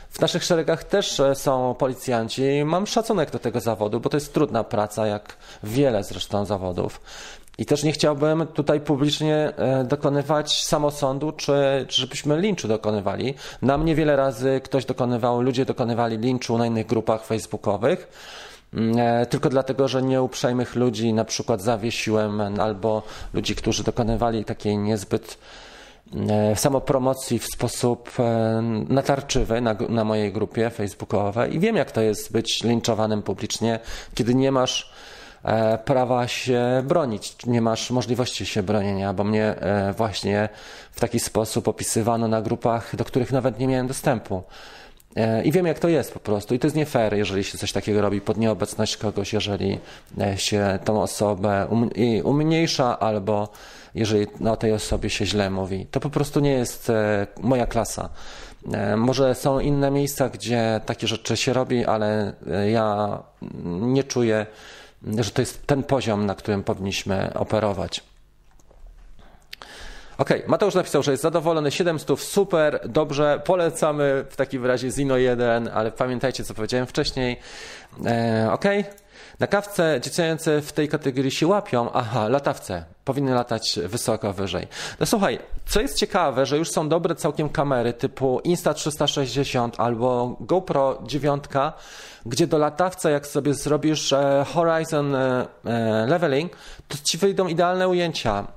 w naszych szeregach też są policjanci. Mam szacunek do tego zawodu, bo to jest trudna praca, jak wiele zresztą zawodów. I też nie chciałbym tutaj publicznie dokonywać samosądu, czy, czy żebyśmy linczu dokonywali. Na mnie wiele razy ktoś dokonywał, ludzie dokonywali linczu na innych grupach facebookowych. Mm, e, tylko dlatego, że nieuprzejmych ludzi na przykład zawiesiłem, albo ludzi, którzy dokonywali takiej niezbyt e, samopromocji w sposób natarczywy na, na mojej grupie facebookowej i wiem, jak to jest być linczowanym publicznie, kiedy nie masz E, prawa się bronić. Nie masz możliwości się bronienia, bo mnie e, właśnie w taki sposób opisywano na grupach, do których nawet nie miałem dostępu. E, I wiem, jak to jest po prostu. I to jest nie fair, jeżeli się coś takiego robi pod nieobecność kogoś, jeżeli się tą osobę um umniejsza albo jeżeli o tej osobie się źle mówi. To po prostu nie jest moja klasa. Może są inne miejsca, gdzie takie rzeczy się robi, ale ja nie czuję że to jest ten poziom, na którym powinniśmy operować. Ok, Mateusz napisał, że jest zadowolony, 700, super, dobrze, polecamy w takim razie Zino 1, ale pamiętajcie, co powiedziałem wcześniej. E, ok, na kawce dziecięce w tej kategorii się łapią, aha, latawce, powinny latać wysoko, wyżej. No słuchaj, co jest ciekawe, że już są dobre całkiem kamery typu Insta360 albo GoPro 9, gdzie do latawca, jak sobie zrobisz e, horizon e, e, leveling, to ci wyjdą idealne ujęcia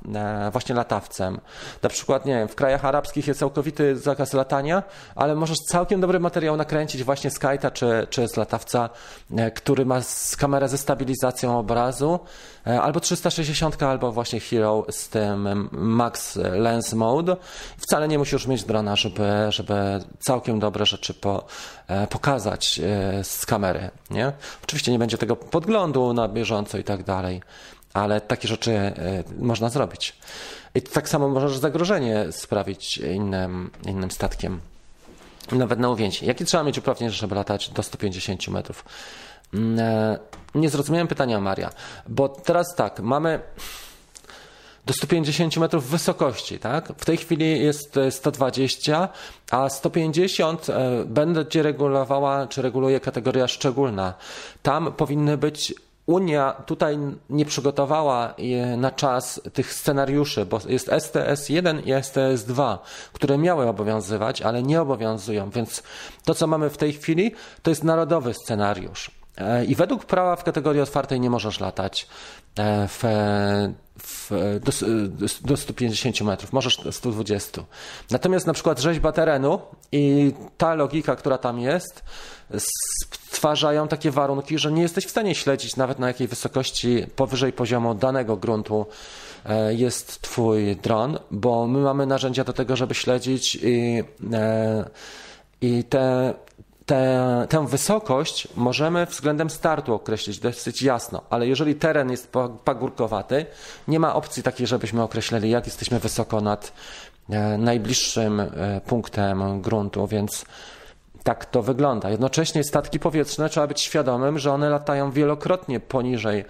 właśnie latawcem. Na przykład, nie wiem, w krajach arabskich jest całkowity zakaz latania, ale możesz całkiem dobry materiał nakręcić właśnie z kajta czy, czy z latawca, który ma kamerę ze stabilizacją obrazu, albo 360, albo właśnie Hero z tym Max Lens Mode. Wcale nie musisz mieć drona, żeby, żeby całkiem dobre rzeczy po, e, pokazać z kamery. Nie? Oczywiście nie będzie tego podglądu na bieżąco i tak dalej, ale takie rzeczy można zrobić. I tak samo możesz zagrożenie sprawić innym, innym statkiem. Nawet na uwięcie. Jakie trzeba mieć uprawnienie, żeby latać do 150 metrów? Mm, e, nie zrozumiałem pytania Maria, bo teraz tak, mamy do 150 metrów wysokości, tak? W tej chwili jest 120, a 150 e, będzie regulowała, czy reguluje kategoria szczególna. Tam powinny być Unia tutaj nie przygotowała na czas tych scenariuszy, bo jest STS-1 i STS-2, które miały obowiązywać, ale nie obowiązują. Więc to, co mamy w tej chwili, to jest narodowy scenariusz. E, I według prawa w kategorii otwartej nie możesz latać e, w, w, do, do 150 metrów, możesz 120. Natomiast na przykład rzeźba terenu i ta logika, która tam jest, stwarzają takie warunki, że nie jesteś w stanie śledzić nawet na jakiej wysokości powyżej poziomu danego gruntu e, jest twój dron, bo my mamy narzędzia do tego, żeby śledzić i, i te te, tę wysokość możemy względem startu określić dosyć jasno, ale jeżeli teren jest pagórkowaty, nie ma opcji takiej, żebyśmy określili, jak jesteśmy wysoko nad e, najbliższym e, punktem gruntu, więc tak to wygląda. Jednocześnie statki powietrzne trzeba być świadomym, że one latają wielokrotnie poniżej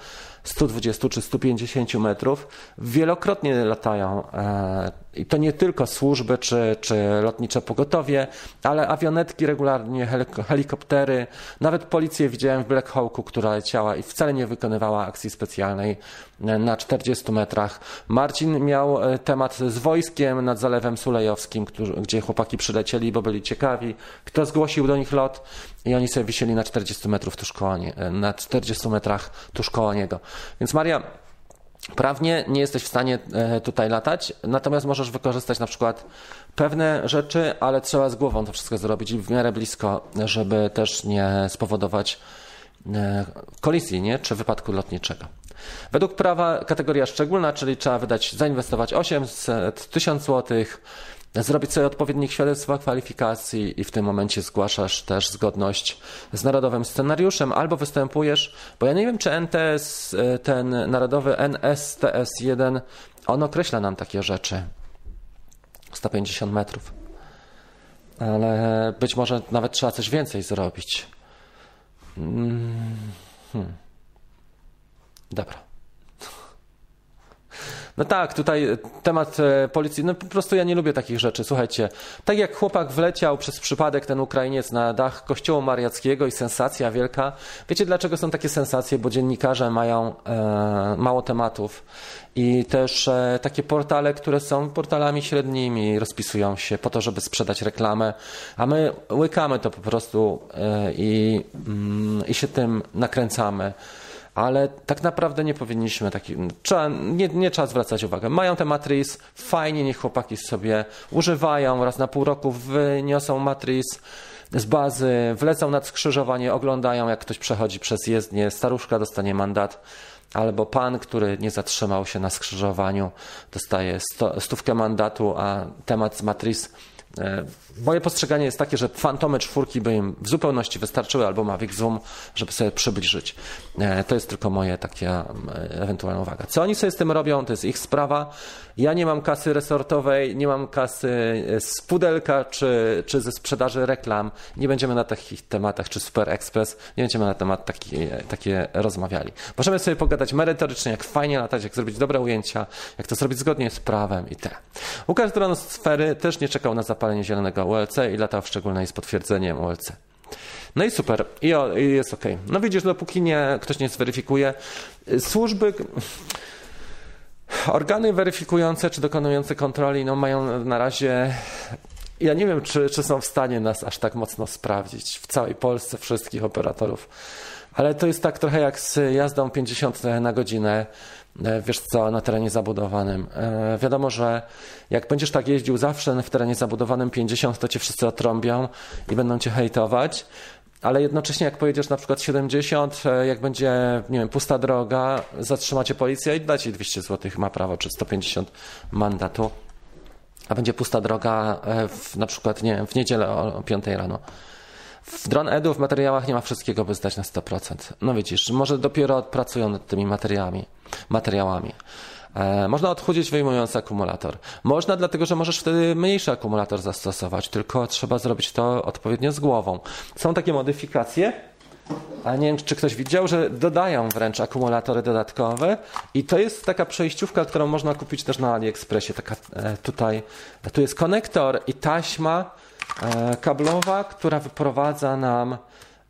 120 czy 150 metrów, wielokrotnie latają. E, I to nie tylko służby czy, czy lotnicze pogotowie, ale awionetki regularnie, helikoptery, nawet policję widziałem w Black Hawku, która leciała i wcale nie wykonywała akcji specjalnej na 40 metrach. Marcin miał e, temat z wojskiem nad Zalewem Sulejowskim, gdzie chłopaki przylecieli, bo byli ciekawi, kto zgłosił do nich lot i oni sobie wisieli na 40 metrów tuż koło nie, na 40 metrach tuż koło niego. Więc Maria, prawnie nie jesteś w stanie e, tutaj latać, natomiast możesz wykorzystać na przykład pewne rzeczy, ale trzeba z głową to wszystko zrobić i w miarę blisko, żeby też nie spowodować e, kolizji, nie? czy wypadku lotniczego. Według prawa kategoria szczególna, czyli trzeba wydać, zainwestować 800 1000 złotych, zrobić sobie odpowiednik świadectwa kwalifikacji i w tym momencie zgłaszasz też zgodność z narodowym scenariuszem albo występujesz, bo ja nie wiem, czy NTS, e, ten narodowy NSTS1, on określa nam takie rzeczy. 150 metrów. Ale być może nawet trzeba coś więcej zrobić. Mm, hmm. Dobra. No tak, tutaj temat e, policji, no po prostu ja nie lubię takich rzeczy. Słuchajcie, tak jak chłopak wleciał przez przypadek ten Ukrainiec na dach kościoła mariackiego i sensacja wielka. Wiecie dlaczego są takie sensacje? Bo dziennikarze mają e, mało tematów i też e, takie portale, które są portalami średnimi, rozpisują się po to, żeby sprzedać reklamę, a my łykamy to po prostu e, i, mm, i się tym nakręcamy ale tak naprawdę nie powinniśmy taki, trzeba, nie, nie trzeba zwracać uwagi. Mają te matris, fajnie niech chłopaki sobie używają, raz na pół roku wyniosą matris z bazy, wlecą nad skrzyżowanie, oglądają jak ktoś przechodzi przez jezdnię, staruszka dostanie mandat, albo pan, który nie zatrzymał się na skrzyżowaniu, dostaje sto, stówkę mandatu, a temat z matris E, moje postrzeganie jest takie, że fantomy czwórki by im w zupełności wystarczyły, albo Mavic Zoom, żeby sobie przybliżyć. E, to jest tylko moje takie ewentualna uwaga. Co oni sobie z tym robią, to jest ich sprawa. Ja nie mam kasy resortowej, nie mam kasy e, z pudelka, czy, czy ze sprzedaży reklam. Nie będziemy na takich tematach, czy Super Express, nie będziemy na temat taki, takie rozmawiali. Możemy sobie pogadać merytorycznie, jak fajnie latać, jak zrobić dobre ujęcia, jak to zrobić zgodnie z prawem i te. Łukasz Drono Sfery też nie czekał na zapalenie zielonego ULC i latał w szczególnej z potwierdzeniem ULC. No i super, i, o, i jest ok. No widzisz, dopóki nie, ktoś nie zweryfikuje, służby Organy weryfikujące czy dokonujące kontroli no, mają na razie. Ja nie wiem, czy, czy są w stanie nas aż tak mocno sprawdzić w całej Polsce wszystkich operatorów, ale to jest tak trochę jak z jazdą 50 na godzinę. E, wiesz co, na terenie zabudowanym. E, wiadomo, że jak będziesz tak jeździł zawsze w terenie zabudowanym 50, to cię wszyscy otrąbią i będą cię hejtować. ale jednocześnie jak pojedziesz na przykład 70, e, jak będzie, nie wiem, pusta droga, zatrzymacie policję i da ci 200 zł, ma prawo, czy 150 mandatu, a będzie pusta droga w, na przykład, nie wiem, w niedzielę o 5 rano. W Drone Edu w materiałach nie ma wszystkiego, by zdać na 100%. No widzisz, może dopiero pracują nad tymi materiałami. materiałami. Można odchudzić wyjmując akumulator. Można dlatego, że możesz wtedy mniejszy akumulator zastosować, tylko trzeba zrobić to odpowiednio z głową. Są takie modyfikacje, a nie wiem, czy ktoś widział, że dodają wręcz akumulatory dodatkowe i to jest taka przejściówka, którą można kupić też na AliExpressie. Taka e, tutaj, tu jest konektor i taśma kablowa, która wyprowadza nam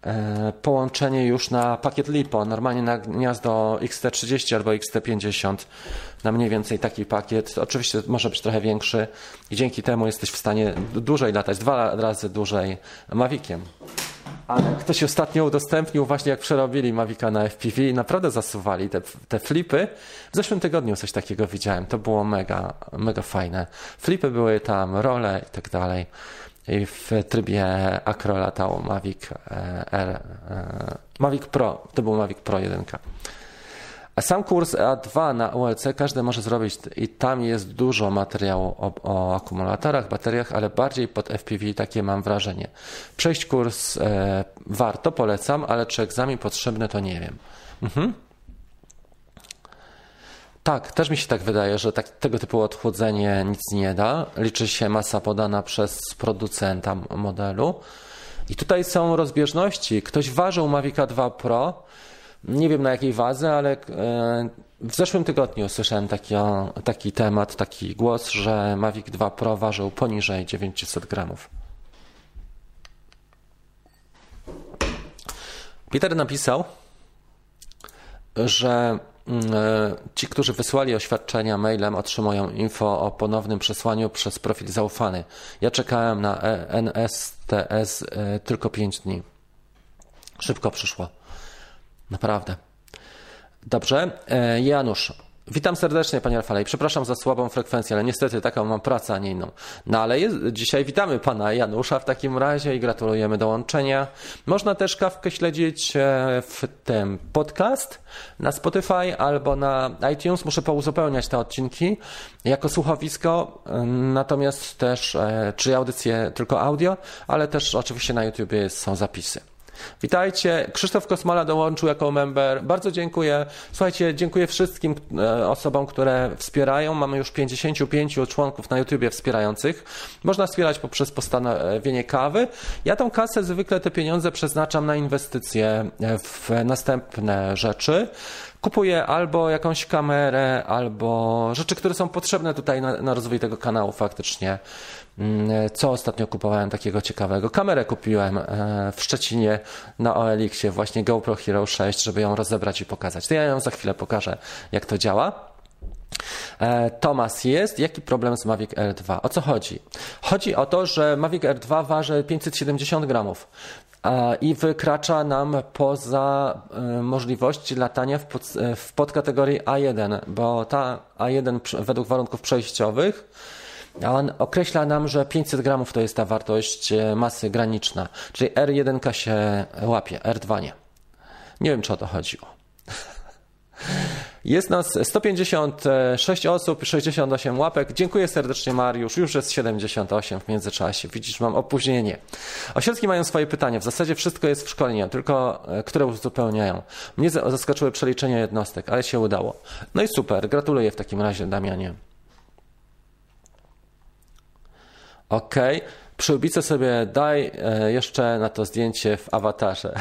E, połączenie już na pakiet LiPo, normalnie na gniazdo XT30 albo XT50, na mniej więcej taki pakiet. Oczywiście może być trochę większy i dzięki temu jesteś w stanie dłużej latać, dwa razy dłużej Maviciem. Ale ktoś ostatnio udostępnił właśnie jak przerobili Mavica na FPV i naprawdę zasuwali te, te flipy. W zeszłym tygodniu coś takiego widziałem. To było mega, mega fajne. Flipy były tam, role i tak dalej w trybie Acro latał Mavic e, R, e, Mavic Pro, to był Mavic Pro 1. A sam kurs A2 na ULC każdy może zrobić i tam jest dużo materiału o, o akumulatorach, bateriach, ale bardziej pod FPV takie mam wrażenie. Przejść kurs e, warto, polecam, ale czy egzamin potrzebny to nie wiem. Mhm. Tak, też mi się tak wydaje, że tak, tego typu odchłodzenie nic nie da. Liczy się masa podana przez producenta modelu. I tutaj są rozbieżności. Ktoś ważył Mavica 2 Pro, nie wiem na jakiej wadze, ale e, w zeszłym tygodniu słyszałem taki, taki temat, taki głos, że Mavic 2 Pro ważył poniżej 900 gramów. Peter napisał, że ci, którzy wysłali oświadczenia mailem, otrzymują info o ponownym przesłaniu przez profil zaufany. Ja czekałem na e NSTS e, tylko 5 dni. Szybko przyszło. Naprawdę. Dobrze. Janusz, Witam serdecznie, panie Rafale. Przepraszam za słabą frekwencję, ale niestety taką mam pracę, a nie inną. No ale jest, dzisiaj witamy pana Janusza w takim razie i gratulujemy dołączenia. Można też kawkę śledzić e, w tym podcast na Spotify albo na iTunes. Muszę pouzupełniać te odcinki jako słuchowisko, e, natomiast też, e, czy audycje tylko audio, ale też oczywiście na YouTube są zapisy. Witajcie. Krzysztof Kosmala dołączył jako member. Bardzo dziękuję. Słuchajcie, dziękuję wszystkim e, osobom, które wspierają. Mamy już 55 członków na YouTubie wspierających. Można wspierać poprzez postanowienie kawy. Ja tą kasę zwykle te pieniądze przeznaczam na inwestycje w następne rzeczy kupuję albo jakąś kamerę, albo rzeczy, które są potrzebne tutaj na, na rozwój tego kanału faktycznie. Mm, co ostatnio kupowałem takiego ciekawego? Kamerę kupiłem e, w Szczecinie na OLX-ie, właśnie GoPro Hero 6, żeby ją rozebrać i pokazać. To ja ją za chwilę pokażę, jak to działa. E, Tomas jest. Jaki problem z Mavic R2? O co chodzi? Chodzi o to, że Mavic R2 waży 570 gramów i wykracza nam poza e, możliwości latania w, pod, w podkategorii A1, bo ta A1 według warunków przejściowych on określa nam, że 500 gramów to jest ta wartość e, masy graniczna, czyli R1 się łapie, R2 nie. Nie wiem, czy o to chodziło. Jest nas 156 osób, 68 łapek. Dziękuję serdecznie Mariusz. Już jest 78 w międzyczasie. Widzisz, mam opóźnienie. Osiedlki mają swoje pytania. W zasadzie wszystko jest w szkoleniu, tylko e, które uzupełniają. Mnie zaskoczyły przeliczenia jednostek, ale się udało. No i super. Gratuluję w takim razie Damianie. Ok. Przyłbicę sobie daj e, jeszcze na to zdjęcie w awatarze.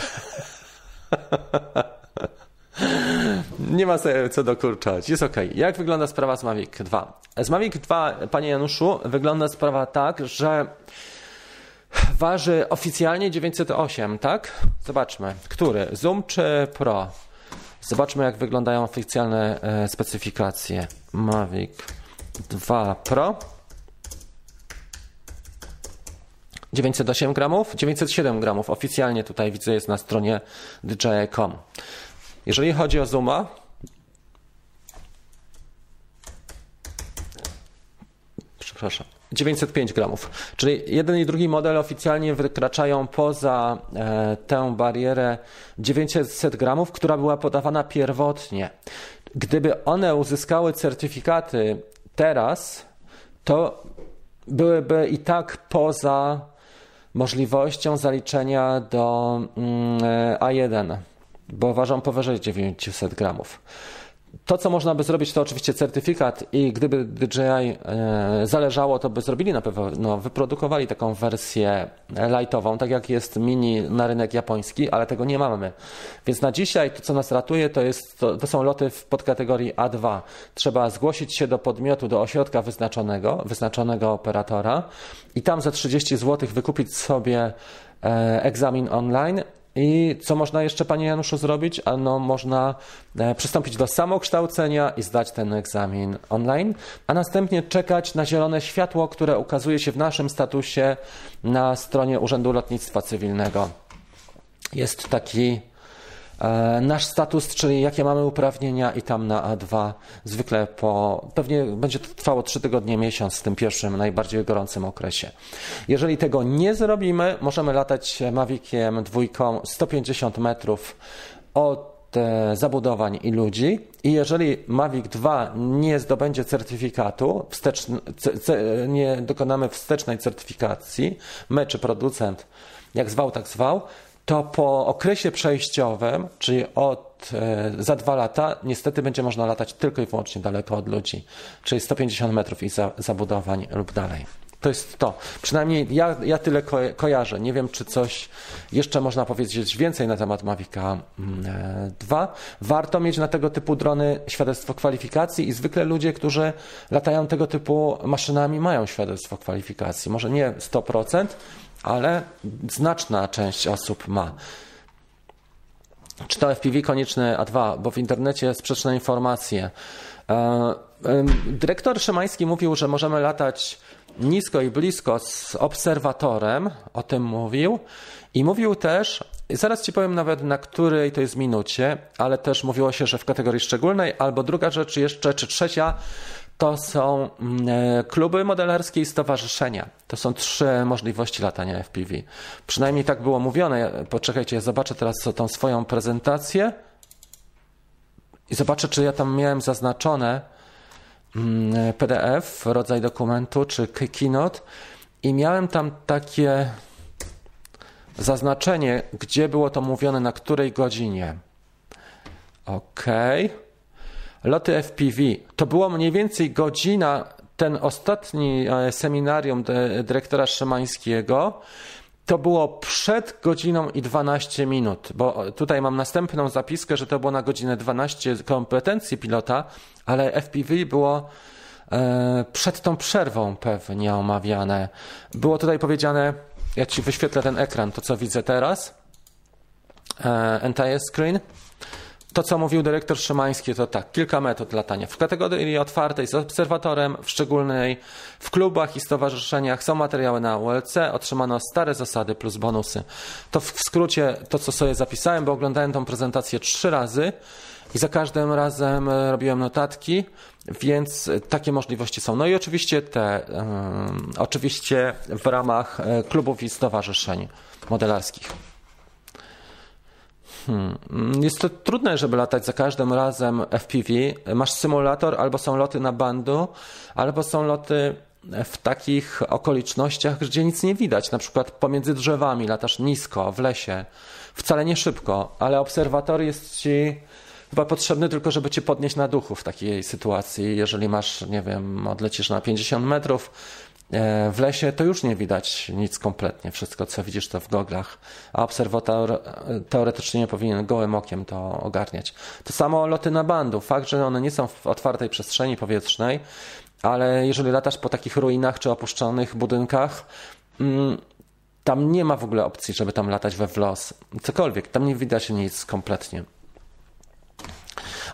Nie ma co dokurczać. Jest ok. Jak wygląda sprawa z Mavic 2? Z Mavic 2, panie Januszu, wygląda sprawa tak, że waży oficjalnie 908, tak? Zobaczmy. Który? Zoom czy Pro? Zobaczmy, jak wyglądają oficjalne e, specyfikacje. Mavic 2 Pro. 908 gramów, 907 gramów. Oficjalnie tutaj widzę jest na stronie DJI.com. Jeżeli chodzi o zooma, przepraszam. 905 gramów. Czyli jeden i drugi model oficjalnie wykraczają poza e, tę barierę 900 gramów, która była podawana pierwotnie. Gdyby one uzyskały certyfikaty teraz, to byłyby i tak poza możliwością zaliczenia do mm, e, A1, bo ważą powyżej 900 gramów. To, co można by zrobić, to oczywiście certyfikat i gdyby DJI e, zależało, to by zrobili na pewno, no, wyprodukowali taką wersję lightową, tak jak jest mini na rynek japoński, ale tego nie mamy. Więc na dzisiaj to, co nas ratuje, to, jest, to, to są loty w podkategorii A2. Trzeba zgłosić się do podmiotu, do ośrodka wyznaczonego, wyznaczonego operatora i tam za 30 zł wykupić sobie e, egzamin online i co można jeszcze, panie Januszu, zrobić? Ano, można e, przystąpić do samokształcenia i zdać ten egzamin online, a następnie czekać na zielone światło, które ukazuje się w naszym statusie na stronie Urzędu Lotnictwa Cywilnego. Jest taki nasz status, czyli jakie mamy uprawnienia i tam na A2 zwykle po, pewnie będzie to trwało 3 tygodnie, miesiąc w tym pierwszym, najbardziej gorącym okresie. Jeżeli tego nie zrobimy, możemy latać Maviciem dwójką 150 metrów od e, zabudowań i ludzi i jeżeli Mavic 2 nie zdobędzie certyfikatu, wsteczny, nie dokonamy wstecznej certyfikacji, my czy producent, jak zwał, tak zwał, to po okresie przejściowym, czyli od e, za dwa lata, niestety będzie można latać tylko i wyłącznie daleko od ludzi, czyli 150 metrów i za, zabudowań lub dalej. To jest to. Przynajmniej ja, ja tyle ko kojarzę. Nie wiem, czy coś jeszcze można powiedzieć więcej na temat Mavica 2. Mm, e, Warto mieć na tego typu drony świadectwo kwalifikacji i zwykle ludzie, którzy latają tego typu maszynami, mają świadectwo kwalifikacji. Może nie 100%, ale znaczna część osób ma. Czy to FPV konieczne A2, bo w internecie sprzeczne informacje. E, dyrektor Szymański mówił, że możemy latać nisko i blisko z obserwatorem, o tym mówił. I mówił też, zaraz Ci powiem nawet na której to jest minucie, ale też mówiło się, że w kategorii szczególnej, albo druga rzecz jeszcze, czy trzecia, to są mm, e, kluby modelarskie i stowarzyszenia. To są trzy możliwości latania FPV. Przynajmniej tak było mówione. Poczekajcie, ja zobaczę teraz tą swoją prezentację i zobaczę, czy ja tam miałem zaznaczone mm, PDF, rodzaj dokumentu, czy keynote i miałem tam takie zaznaczenie, gdzie było to mówione, na której godzinie. Okej. Okay loty FPV. To było mniej więcej godzina, ten ostatni e, seminarium dyrektora Szymańskiego, to było przed godziną i 12 minut, bo tutaj mam następną zapiskę, że to było na godzinę 12 kompetencji pilota, ale FPV było e, przed tą przerwą pewnie omawiane. Było tutaj powiedziane, ja ci wyświetlę ten ekran, to co widzę teraz. E, entire screen. To, co mówił dyrektor Szymański, to tak, kilka metod latania. W kategorii otwartej z obserwatorem, w szczególnej w klubach i stowarzyszeniach są materiały na ULC, otrzymano stare zasady plus bonusy. To w skrócie to, co sobie zapisałem, bo oglądałem tą prezentację trzy razy i za każdym razem e, robiłem notatki, więc takie możliwości są. No i oczywiście te, um, oczywiście w ramach e, klubów i stowarzyszeń modelarskich. Hmm. Jest to trudne, żeby latać za każdym razem FPV. Masz symulator, albo są loty na bandu, albo są loty w takich okolicznościach, gdzie nic nie widać. Na przykład pomiędzy drzewami latasz nisko, w lesie. Wcale nie szybko, ale obserwator jest ci chyba potrzebny tylko, żeby cię podnieść na duchu w takiej sytuacji. Jeżeli masz, nie wiem, odlecisz na 50 metrów, w lesie to już nie widać nic kompletnie. Wszystko, co widzisz, to w goglach, a obserwator e, teoretycznie nie powinien gołym okiem to ogarniać. To samo loty na bandu. Fakt, że one nie są w otwartej przestrzeni powietrznej, ale jeżeli latasz po takich ruinach czy opuszczonych budynkach, mm, tam nie ma w ogóle opcji, żeby tam latać we wlos. Cokolwiek, tam nie widać nic kompletnie.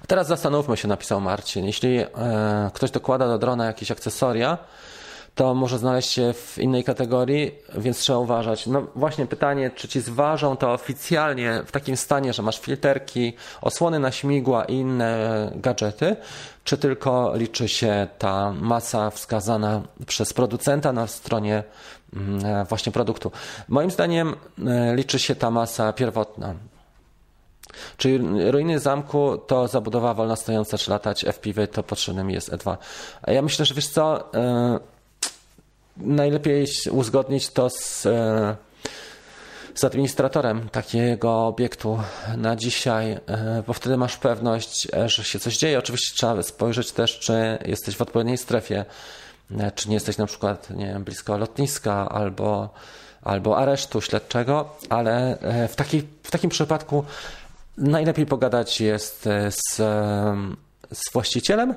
A teraz zastanówmy się, napisał Marcin. Jeśli e, ktoś dokłada do drona jakieś akcesoria, to może znaleźć się w innej kategorii, więc trzeba uważać. No właśnie pytanie, czy ci zważą to oficjalnie w takim stanie, że masz filterki, osłony na śmigła i inne gadżety, czy tylko liczy się ta masa wskazana przez producenta na stronie mm, właśnie produktu. Moim zdaniem e, liczy się ta masa pierwotna. Czyli ruiny zamku to zabudowa wolno stojąca, czy latać FPV, to potrzebnym jest E2. A ja myślę, że wiesz co, e, najlepiej uzgodnić to z, e, z administratorem takiego obiektu na dzisiaj, e, bo wtedy masz pewność, że się coś dzieje. Oczywiście trzeba spojrzeć też, czy jesteś w odpowiedniej strefie, czy nie jesteś na przykład nie wiem, blisko lotniska albo, albo aresztu śledczego, ale w, taki, w takim przypadku najlepiej pogadać jest z, z właścicielem.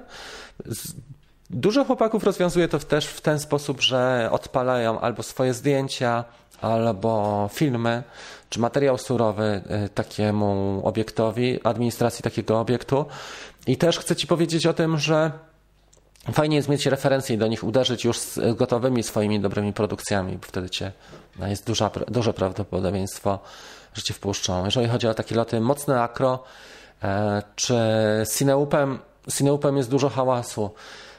Dużo chłopaków rozwiązuje to też w ten sposób, że odpalają albo swoje zdjęcia, albo filmy, czy materiał surowy y, takiemu obiektowi, administracji takiego obiektu. I też chcę Ci powiedzieć o tym, że fajnie jest mieć referencje i do nich uderzyć już z gotowymi swoimi dobrymi produkcjami, bo wtedy cię, no jest duża, duże prawdopodobieństwo, że cię wpuszczą. Jeżeli chodzi o takie loty mocne akro, e, czy Cineupem, Cineupem jest dużo hałasu,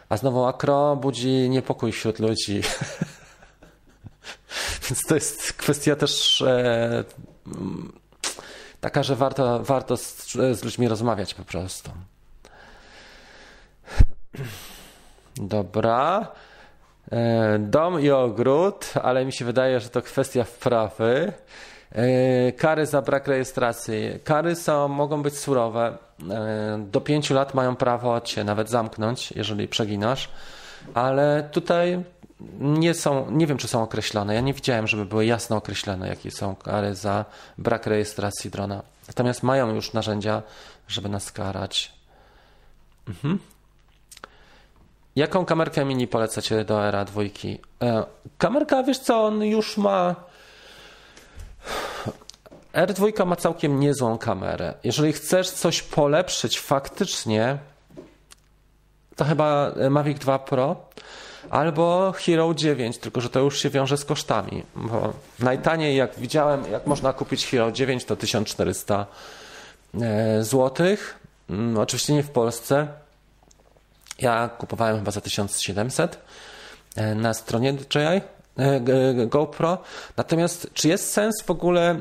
a znowu akro budzi niepokój wśród ludzi. Więc to jest kwestia też e, taka, że warto, warto z, z ludźmi rozmawiać po prostu. Dobra. E, dom i ogród, ale mi się wydaje, że to kwestia wprawy. E, kary za brak rejestracji. Kary są, mogą być surowe. E, do pięciu lat mają prawo cię nawet zamknąć, jeżeli przeginasz, ale tutaj nie są, nie wiem czy są określone. Ja nie widziałem, żeby były jasno określone, jakie są kary za brak rejestracji drona. Natomiast mają już narzędzia, żeby nas karać. Mhm. Jaką kamerkę mini polecacie do era dwójki? E, kamerka, wiesz co, on już ma R2 ma całkiem niezłą kamerę. Jeżeli chcesz coś polepszyć faktycznie, to chyba Mavic 2 Pro albo Hero 9, tylko że to już się wiąże z kosztami. Bo najtaniej, jak widziałem, jak można kupić Hero 9, to 1400 zł. Mm, oczywiście nie w Polsce. Ja kupowałem chyba za 1700 e, na stronie DJI e, GoPro. Natomiast czy jest sens w ogóle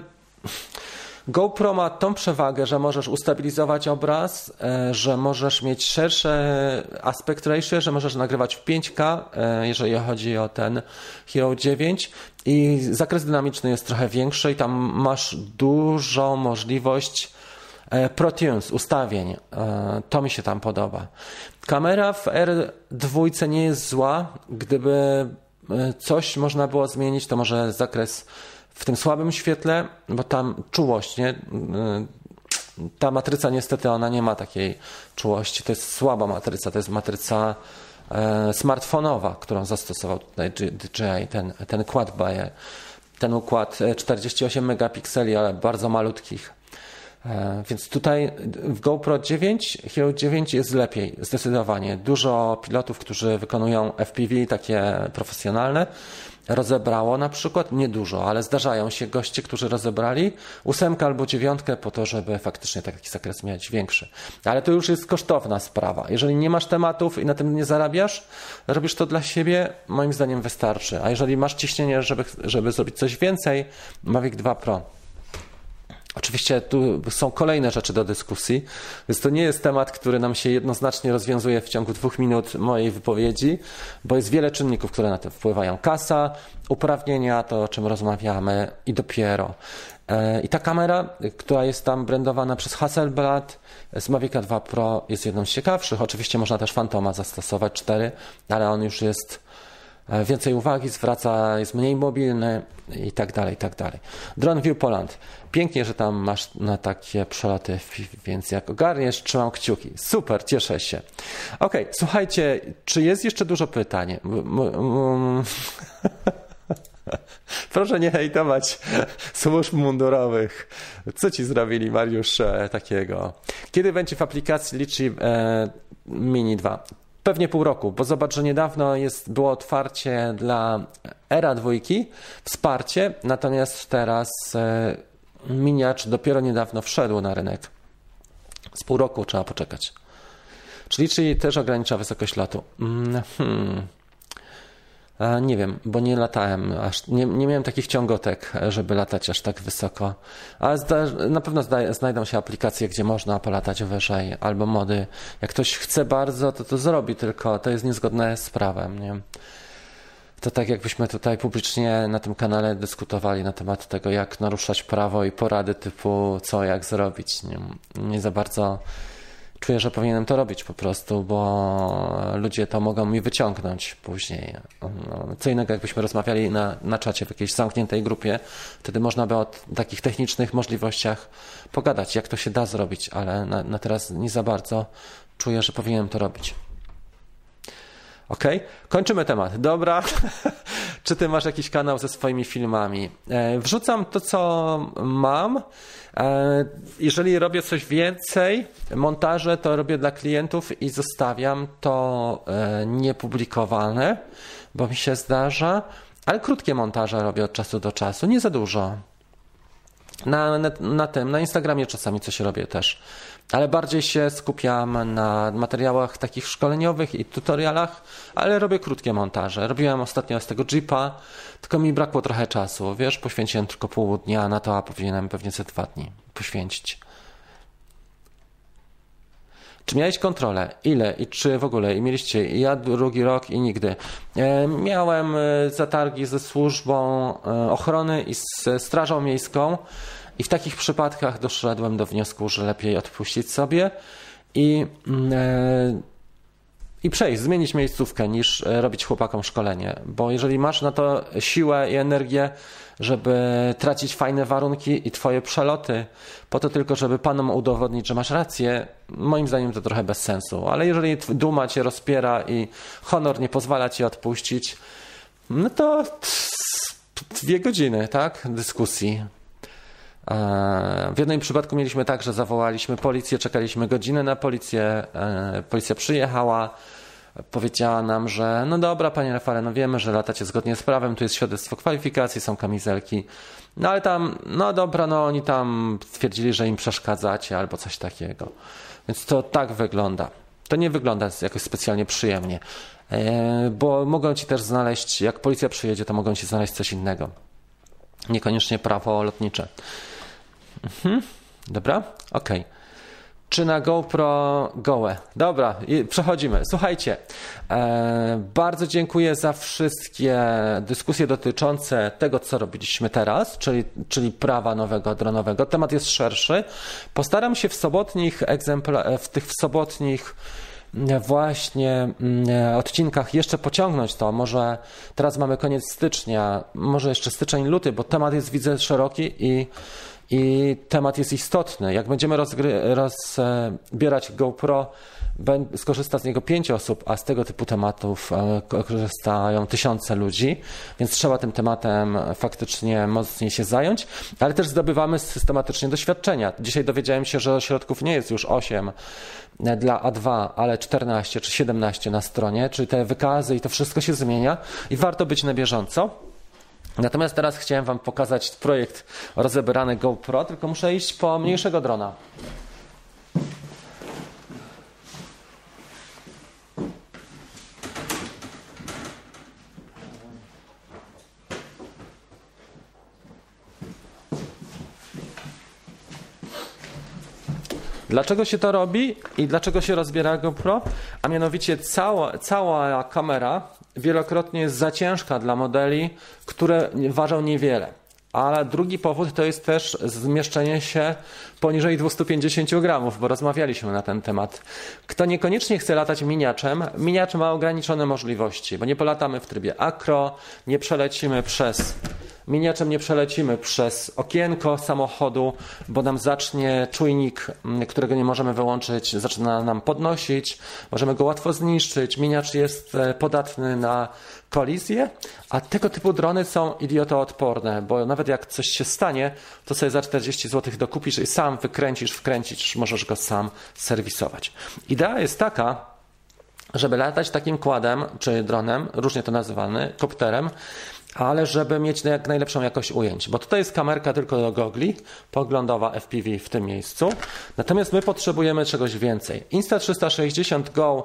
GoPro ma tą przewagę, że możesz ustabilizować obraz, e, że możesz mieć szersze aspect ratio, że możesz nagrywać w 5K, e, jeżeli chodzi o ten Hero 9 i zakres dynamiczny jest trochę większy i tam masz dużą możliwość e, ProTunes, ustawień. To mi się tam podoba. Kamera w R2 nie jest zła. Gdyby coś można było zmienić, to może zakres w tym słabym świetle, bo tam czułość, nie? Ta matryca niestety ona nie ma takiej czułości. To jest słaba matryca, to jest matryca e, smartfonowa, którą zastosował tutaj DJI, ten, ten quad baje. Ten układ 48 e, megapikseli, ale bardzo malutkich. E, więc tutaj w GoPro 9, Hero 9 jest lepiej, zdecydowanie. Dużo pilotów, którzy wykonują FPV takie profesjonalne, rozebrało na przykład, niedużo, ale zdarzają się goście, którzy rozebrali ósemkę albo dziewiątkę po to, żeby faktycznie taki zakres mieć większy. Ale to już jest kosztowna sprawa. Jeżeli nie masz tematów i na tym nie zarabiasz, robisz to dla siebie, moim zdaniem wystarczy. A jeżeli masz ciśnienie, żeby, żeby zrobić coś więcej, Mavic 2 Pro Oczywiście tu są kolejne rzeczy do dyskusji, więc to nie jest temat, który nam się jednoznacznie rozwiązuje w ciągu dwóch minut mojej wypowiedzi, bo jest wiele czynników, które na to wpływają. Kasa, uprawnienia, to o czym rozmawiamy i dopiero. E, I ta kamera, która jest tam brandowana przez Hasselblad z Mavic 2 Pro jest jedną z ciekawszych. Oczywiście można też Fantoma zastosować 4, ale on już jest więcej uwagi zwraca, jest mniej mobilny i tak dalej, i tak dalej. Drone View Poland. Pięknie, że tam masz na takie przeloty, więc jak ogarniesz, trzymam kciuki. Super, cieszę się. Ok, słuchajcie, czy jest jeszcze dużo pytań? Proszę nie hejtować służb mundurowych. Co ci zrobili, Mariusz, e, takiego? Kiedy będzie w aplikacji Litchi e, Mini 2? Pewnie pół roku, bo zobacz, że niedawno jest, było otwarcie dla Era dwójki, wsparcie, natomiast teraz e, miniacz dopiero niedawno wszedł na rynek. Z pół roku trzeba poczekać. Czyli, czyli też ogranicza wysokość lotu. Mm, hmm. Nie wiem, bo nie latałem aż, nie, nie miałem takich ciągotek, żeby latać aż tak wysoko. Ale zda, na pewno zda, znajdą się aplikacje, gdzie można polatać wyżej, albo mody. Jak ktoś chce bardzo, to to zrobi, tylko to jest niezgodne z prawem, nie? To tak jakbyśmy tutaj publicznie na tym kanale dyskutowali na temat tego, jak naruszać prawo i porady typu co, jak zrobić. Nie, nie za bardzo czuję, że powinienem to robić po prostu, bo ludzie to mogą mi wyciągnąć później. Co innego, jakbyśmy rozmawiali na, na czacie w jakiejś zamkniętej grupie, wtedy można by o takich technicznych możliwościach pogadać, jak to się da zrobić, ale na, na teraz nie za bardzo czuję, że powinienem to robić. Ok, kończymy temat. Dobra. Czy ty masz jakiś kanał ze swoimi filmami? E, wrzucam to, co mam. E, jeżeli robię coś więcej, montaże, to robię dla klientów i zostawiam to e, niepublikowane, bo mi się zdarza, ale krótkie montaże robię od czasu do czasu, nie za dużo. Na, na, na tym, na Instagramie czasami coś robię też ale bardziej się skupiam na materiałach takich szkoleniowych i tutorialach, ale robię krótkie montaże. Robiłem ostatnio z tego Jeepa, tylko mi brakło trochę czasu, wiesz, poświęciłem tylko pół dnia na to, a powinienem pewnie ze dwa dni poświęcić. Czy miałeś kontrolę? Ile i czy w ogóle? I mieliście ja drugi rok i nigdy. E, miałem e, zatargi ze służbą e, ochrony i z Strażą Miejską. I w takich przypadkach doszedłem do wniosku, że lepiej odpuścić sobie i, mm, e, i przejść, zmienić miejscówkę niż e, robić chłopakom szkolenie. Bo jeżeli masz na to siłę i energię, żeby tracić fajne warunki i twoje przeloty, po to tylko, żeby panom udowodnić, że masz rację, moim zdaniem to trochę bez sensu. Ale jeżeli duma cię rozpiera i honor nie pozwala ci odpuścić, no to dwie godziny, tak, dyskusji. E, w jednym przypadku mieliśmy tak, że zawołaliśmy policję, czekaliśmy godzinę na policję, e, policja przyjechała, powiedziała nam, że no dobra, panie Rafale, no wiemy, że latacie zgodnie z prawem, tu jest świadectwo kwalifikacji, są kamizelki, no ale tam, no dobra, no oni tam twierdzili, że im przeszkadzacie albo coś takiego. Więc to tak wygląda. To nie wygląda jakoś specjalnie przyjemnie, e, bo mogą ci też znaleźć, jak policja przyjedzie, to mogą ci znaleźć coś innego. Niekoniecznie prawo lotnicze. Mhm. Dobra? Okej. Okay. Czy na GoPro gołe? Dobra, przechodzimy. Słuchajcie, e, bardzo dziękuję za wszystkie dyskusje dotyczące tego, co robiliśmy teraz, czyli, czyli prawa nowego dronowego. Temat jest szerszy. Postaram się w sobotnich egzemplarz, w tych w sobotnich właśnie mm, odcinkach jeszcze pociągnąć to. Może teraz mamy koniec stycznia, może jeszcze styczeń, luty, bo temat jest widzę szeroki i i temat jest istotny. Jak będziemy rozbierać GoPro, skorzysta z niego pięć osób, a z tego typu tematów e, korzystają tysiące ludzi, więc trzeba tym tematem faktycznie mocniej się zająć, ale też zdobywamy systematycznie doświadczenia. Dzisiaj dowiedziałem się, że ośrodków nie jest już 8 dla A2, ale 14 czy 17 na stronie, czyli te wykazy i to wszystko się zmienia i warto być na bieżąco. Natomiast teraz chciałem Wam pokazać projekt rozebrany GoPro, tylko muszę iść po mniejszego drona. Dlaczego się to robi i dlaczego się rozbiera GoPro? A mianowicie cała, cała kamera wielokrotnie jest za ciężka dla modeli, które ważą niewiele. Ale drugi powód to jest też zmieszczenie się poniżej 250 gramów, bo rozmawialiśmy na ten temat. Kto niekoniecznie chce latać miniaczem, miniacz ma ograniczone możliwości, bo nie polatamy w trybie akro, nie przelecimy przez Miniaczem nie przelecimy przez okienko samochodu, bo nam zacznie czujnik, mm, którego nie możemy wyłączyć, zaczyna nam podnosić, możemy go łatwo zniszczyć. Miniacz jest e, podatny na kolizję, a tego typu drony są idiotoodporne, bo nawet jak coś się stanie, to sobie za 40 zł dokupisz i sam wykręcisz, wkręcisz, możesz go sam serwisować. Idea jest taka, żeby latać takim kładem, czy dronem, różnie to nazywany, kopterem, ale żeby mieć jak najlepszą jakość ujęć, bo tutaj jest kamerka tylko do gogli, poglądowa FPV w tym miejscu, natomiast my potrzebujemy czegoś więcej. Insta360 Go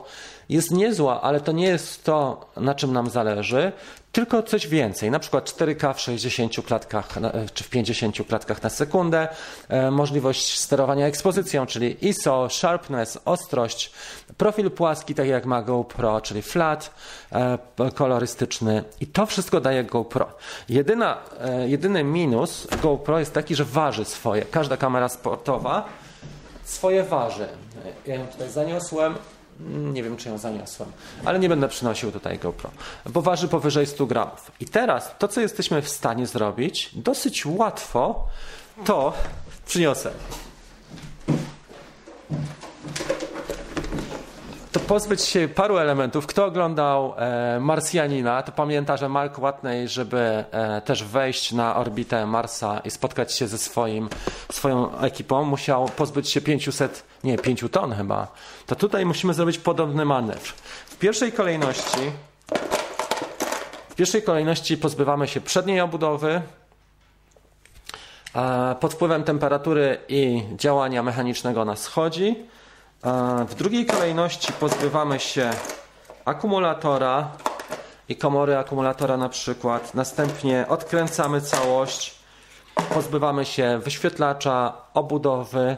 jest niezła, ale to nie jest to, na czym nam zależy, tylko coś więcej, na przykład 4K w 60 klatkach czy w 50 klatkach na sekundę, e, możliwość sterowania ekspozycją, czyli ISO, sharpness, ostrość, profil płaski, tak jak ma GoPro, czyli flat, e, kolorystyczny i to wszystko daje GoPro. Jedyna, e, jedyny minus GoPro jest taki, że waży swoje. Każda kamera sportowa swoje waży. Ja ją tutaj zaniosłem. Nie wiem, czy ją zaniosłem, ale nie będę przynosił tutaj GoPro, bo waży powyżej 100 gramów. I teraz to, co jesteśmy w stanie zrobić, dosyć łatwo, to przyniosę. To pozbyć się paru elementów. Kto oglądał e, Marsjanina, to pamięta, że Mark Watney, żeby e, też wejść na orbitę Marsa i spotkać się ze swoim, swoją ekipą, musiał pozbyć się 500, nie, 5 ton chyba. To tutaj musimy zrobić podobny manewr. W pierwszej kolejności w pierwszej kolejności pozbywamy się przedniej obudowy, pod wpływem temperatury i działania mechanicznego ona schodzi. W drugiej kolejności pozbywamy się akumulatora i komory akumulatora na przykład. Następnie odkręcamy całość, pozbywamy się wyświetlacza, obudowy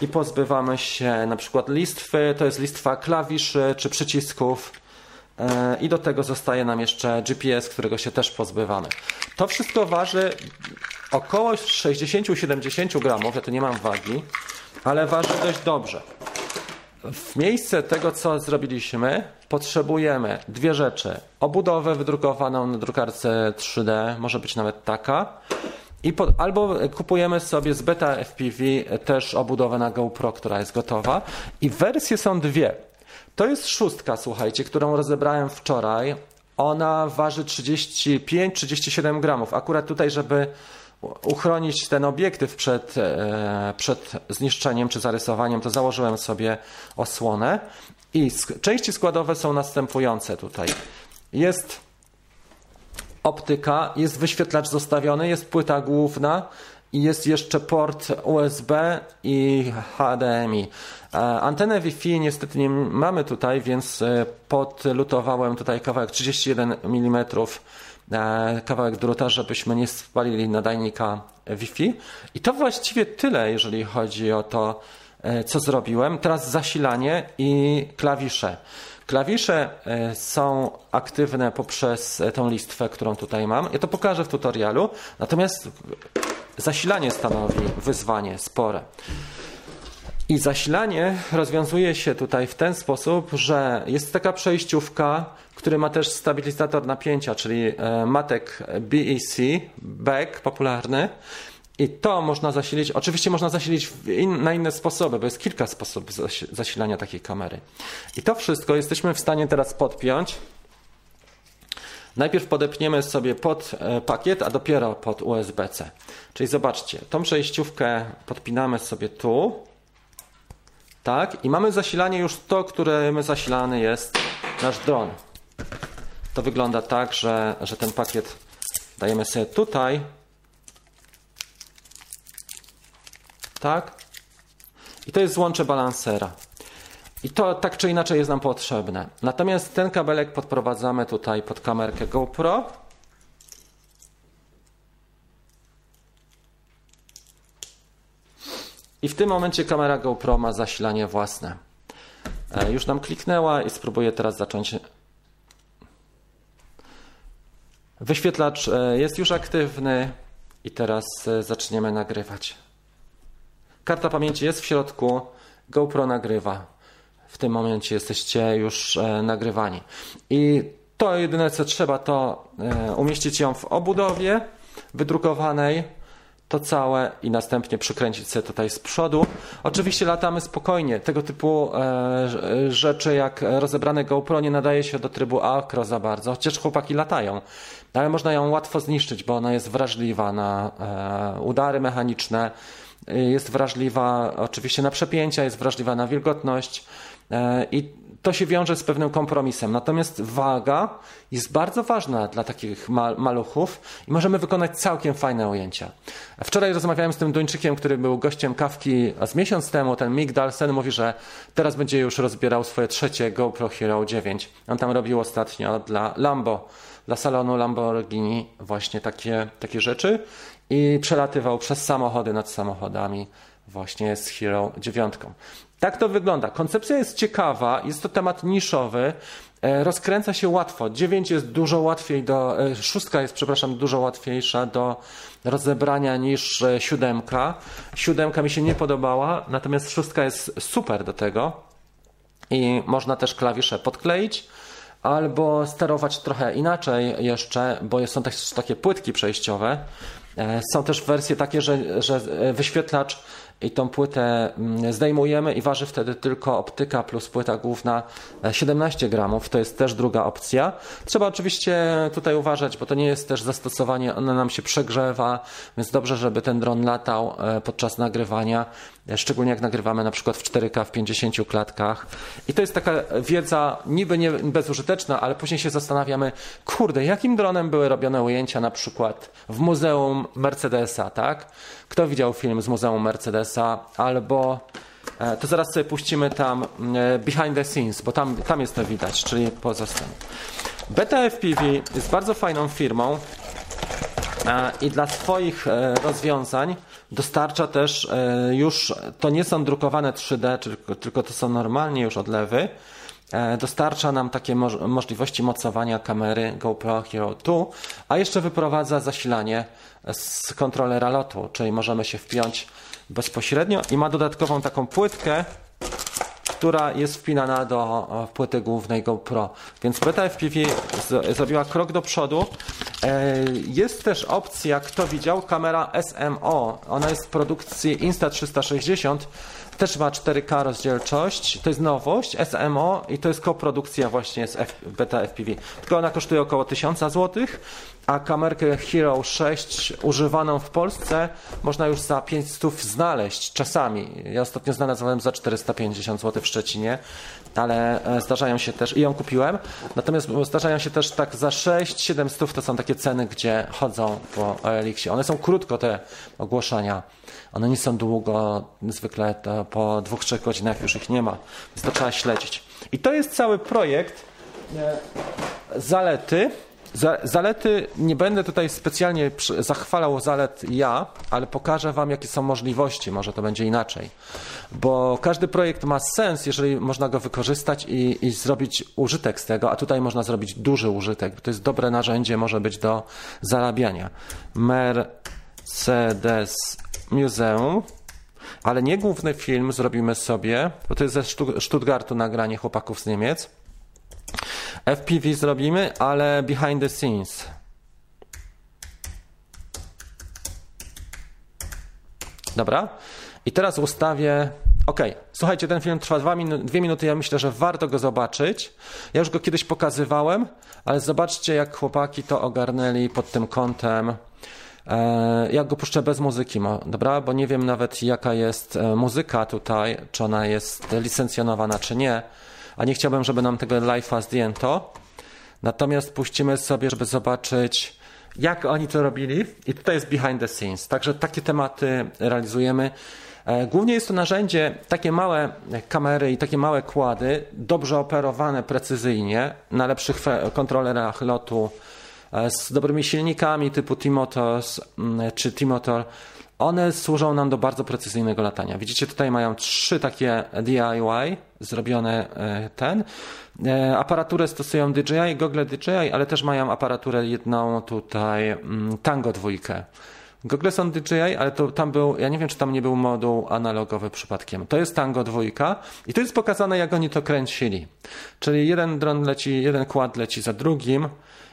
i pozbywamy się na przykład listwy, to jest listwa klawiszy czy przycisków. E, I do tego zostaje nam jeszcze GPS, którego się też pozbywamy. To wszystko waży około 60-70 gramów, ja tu nie mam wagi ale waży dość dobrze. W miejsce tego, co zrobiliśmy, potrzebujemy dwie rzeczy. Obudowę wydrukowaną na drukarce 3D, może być nawet taka. I po, albo kupujemy sobie z Beta FPV też obudowę na GoPro, która jest gotowa. I wersje są dwie. To jest szóstka, słuchajcie, którą rozebrałem wczoraj. Ona waży 35-37 gramów. Akurat tutaj, żeby uchronić ten obiektyw przed, e, przed zniszczeniem czy zarysowaniem, to założyłem sobie osłonę. I części składowe są następujące tutaj. Jest optyka, jest wyświetlacz zostawiony, jest płyta główna i jest jeszcze port USB i HDMI. E, antenę Wi-Fi niestety nie mamy tutaj, więc e, podlutowałem tutaj kawałek 31 mm kawałek druta, żebyśmy nie spalili nadajnika Wi-Fi. I to właściwie tyle, jeżeli chodzi o to, e, co zrobiłem. Teraz zasilanie i klawisze. Klawisze e, są aktywne poprzez tą listwę, którą tutaj mam. Ja to pokażę w tutorialu. Natomiast zasilanie stanowi wyzwanie spore. I zasilanie rozwiązuje się tutaj w ten sposób, że jest taka przejściówka, który ma też stabilizator napięcia, czyli e, matek BEC, back popularny. I to można zasilić, oczywiście można zasilić in, na inne sposoby, bo jest kilka sposobów zasilania takiej kamery. I to wszystko jesteśmy w stanie teraz podpiąć. Najpierw podepniemy sobie pod e, pakiet, a dopiero pod USB-C. Czyli zobaczcie, tą przejściówkę podpinamy sobie tu. Tak, i mamy zasilanie już to, którym zasilany jest nasz dron. To wygląda tak, że, że ten pakiet dajemy sobie tutaj. Tak. I to jest złącze balansera. I to tak czy inaczej jest nam potrzebne. Natomiast ten kabelek podprowadzamy tutaj pod kamerkę GoPro. I w tym momencie kamera GoPro ma zasilanie własne. E, już nam kliknęła i spróbuję teraz zacząć Wyświetlacz e, jest już aktywny i teraz e, zaczniemy nagrywać. Karta pamięci jest w środku, GoPro nagrywa. W tym momencie jesteście już e, nagrywani. I to jedyne co trzeba to umieścić ją w obudowie wydrukowanej to całe i następnie przykręcić sobie tutaj z przodu. Oczywiście latamy spokojnie. Tego typu e, rzeczy jak rozebrane GoPro nie nadaje się do trybu akro za bardzo, chociaż chłopaki latają. Ale można ją łatwo zniszczyć, bo ona jest wrażliwa na e, udary mechaniczne, jest wrażliwa oczywiście na przepięcia, jest wrażliwa na wilgotność e, i to się wiąże z pewnym kompromisem. Natomiast waga jest bardzo ważna dla takich mal maluchów i możemy wykonać całkiem fajne ujęcia. Wczoraj rozmawiałem z tym Duńczykiem, który był gościem kawki z miesiąc temu. Ten Mick Dalsen mówi, że teraz będzie już rozbierał swoje trzecie GoPro Hero 9. On tam robił ostatnio dla Lambo, dla salonu Lamborghini właśnie takie, takie rzeczy i przelatywał przez samochody nad samochodami właśnie z Hero 9. Tak to wygląda. Koncepcja jest ciekawa, jest to temat niszowy, e, rozkręca się łatwo. 9 jest dużo łatwiej do, e, szóstka jest, przepraszam, dużo łatwiejsza do rozebrania niż e, siódemka. Siódemka mi się nie podobała, natomiast szóstka jest super do tego i można też klawisze podkleić albo sterować trochę inaczej jeszcze, bo są też takie płytki przejściowe. Są też wersje takie, że, że wyświetlacz i tą płytę mm, zdejmujemy i waży wtedy tylko optyka plus płyta główna 17 e, gramów. To jest też druga opcja. Trzeba oczywiście tutaj uważać, bo to nie jest też zastosowanie, ona nam się przegrzewa, więc dobrze, żeby ten dron latał e, podczas nagrywania, e, szczególnie jak nagrywamy na przykład w 4K w 50 klatkach. I to jest taka wiedza niby nie bezużyteczna, ale później się zastanawiamy, kurde, jakim dronem były robione ujęcia na przykład w Muzeum Mercedesa, tak? Kto widział film z Muzeum Mercedesa? Albo e, to zaraz sobie puścimy tam e, behind the scenes, bo tam, tam jest to widać, czyli poza sceną. Beta FPV jest bardzo fajną firmą e, i dla swoich rozwiązań dostarcza też już, to nie są drukowane 3D, tylko, tylko to są normalnie już odlewy, dostarcza nam takie możliwości mocowania kamery GoPro Hero 2, a jeszcze wyprowadza zasilanie z kontrolera lotu, czyli możemy się wpiąć bezpośrednio i ma dodatkową taką płytkę, która jest wpinana do płyty głównej GoPro. Więc Beta FPV zrobiła krok do przodu. E, jest też opcja, kto widział, kamera SMO. Ona jest w produkcji Insta360 też ma 4K rozdzielczość, to jest nowość, SMO i to jest koprodukcja właśnie z F, Beta FPV. Tylko ona kosztuje około 1000 zł, a kamerkę Hero 6 używaną w Polsce można już za 500 znaleźć czasami. Ja ostatnio znalazłem za 450 zł w Szczecinie, ale e, zdarzają się też, i ją kupiłem, natomiast zdarzają się też tak za 6-700 to są takie ceny, gdzie chodzą po Elixie. One są krótko te ogłoszenia. One nie są długo, zwykle po dwóch, trzech godzinach już ich nie ma, więc to trzeba śledzić. I to jest cały projekt. E, zalety. Zalety, nie będę tutaj specjalnie zachwalał zalet ja, ale pokażę Wam, jakie są możliwości. Może to będzie inaczej. Bo każdy projekt ma sens, jeżeli można go wykorzystać i, i zrobić użytek z tego, a tutaj można zrobić duży użytek. To jest dobre narzędzie, może być do zarabiania. Mercedes muzeum, ale nie główny film zrobimy sobie, bo to jest ze Stuttgartu nagranie chłopaków z Niemiec. FPV zrobimy, ale behind the scenes. Dobra. I teraz ustawię. Ok, słuchajcie, ten film trwa dwa minu dwie minuty. Ja myślę, że warto go zobaczyć. Ja już go kiedyś pokazywałem, ale zobaczcie, jak chłopaki to ogarnęli pod tym kątem. E, ja go puszczę bez muzyki, dobra? Bo nie wiem nawet jaka jest e, muzyka tutaj, czy ona jest licencjonowana, czy nie. A nie chciałbym, żeby nam tego live'a zdjęto. Natomiast puścimy sobie, żeby zobaczyć, jak oni to robili. I tutaj jest behind the scenes. Także takie tematy realizujemy. E, głównie jest to narzędzie, takie małe kamery i takie małe kłady, dobrze operowane precyzyjnie na lepszych kontrolerach lotu E, z dobrymi silnikami typu T-Motors mm, czy T-Motor, one służą nam do bardzo precyzyjnego latania. Widzicie, tutaj mają trzy takie DIY zrobione e, ten. E, aparaturę stosują DJI, Google DJI, ale też mają aparaturę jedną tutaj mm, Tango dwójkę. Google są DJI, ale to tam był, ja nie wiem, czy tam nie był moduł analogowy przypadkiem. To jest Tango dwójka i tu jest pokazane, jak oni to kręcili. Czyli jeden dron leci, jeden kład leci za drugim,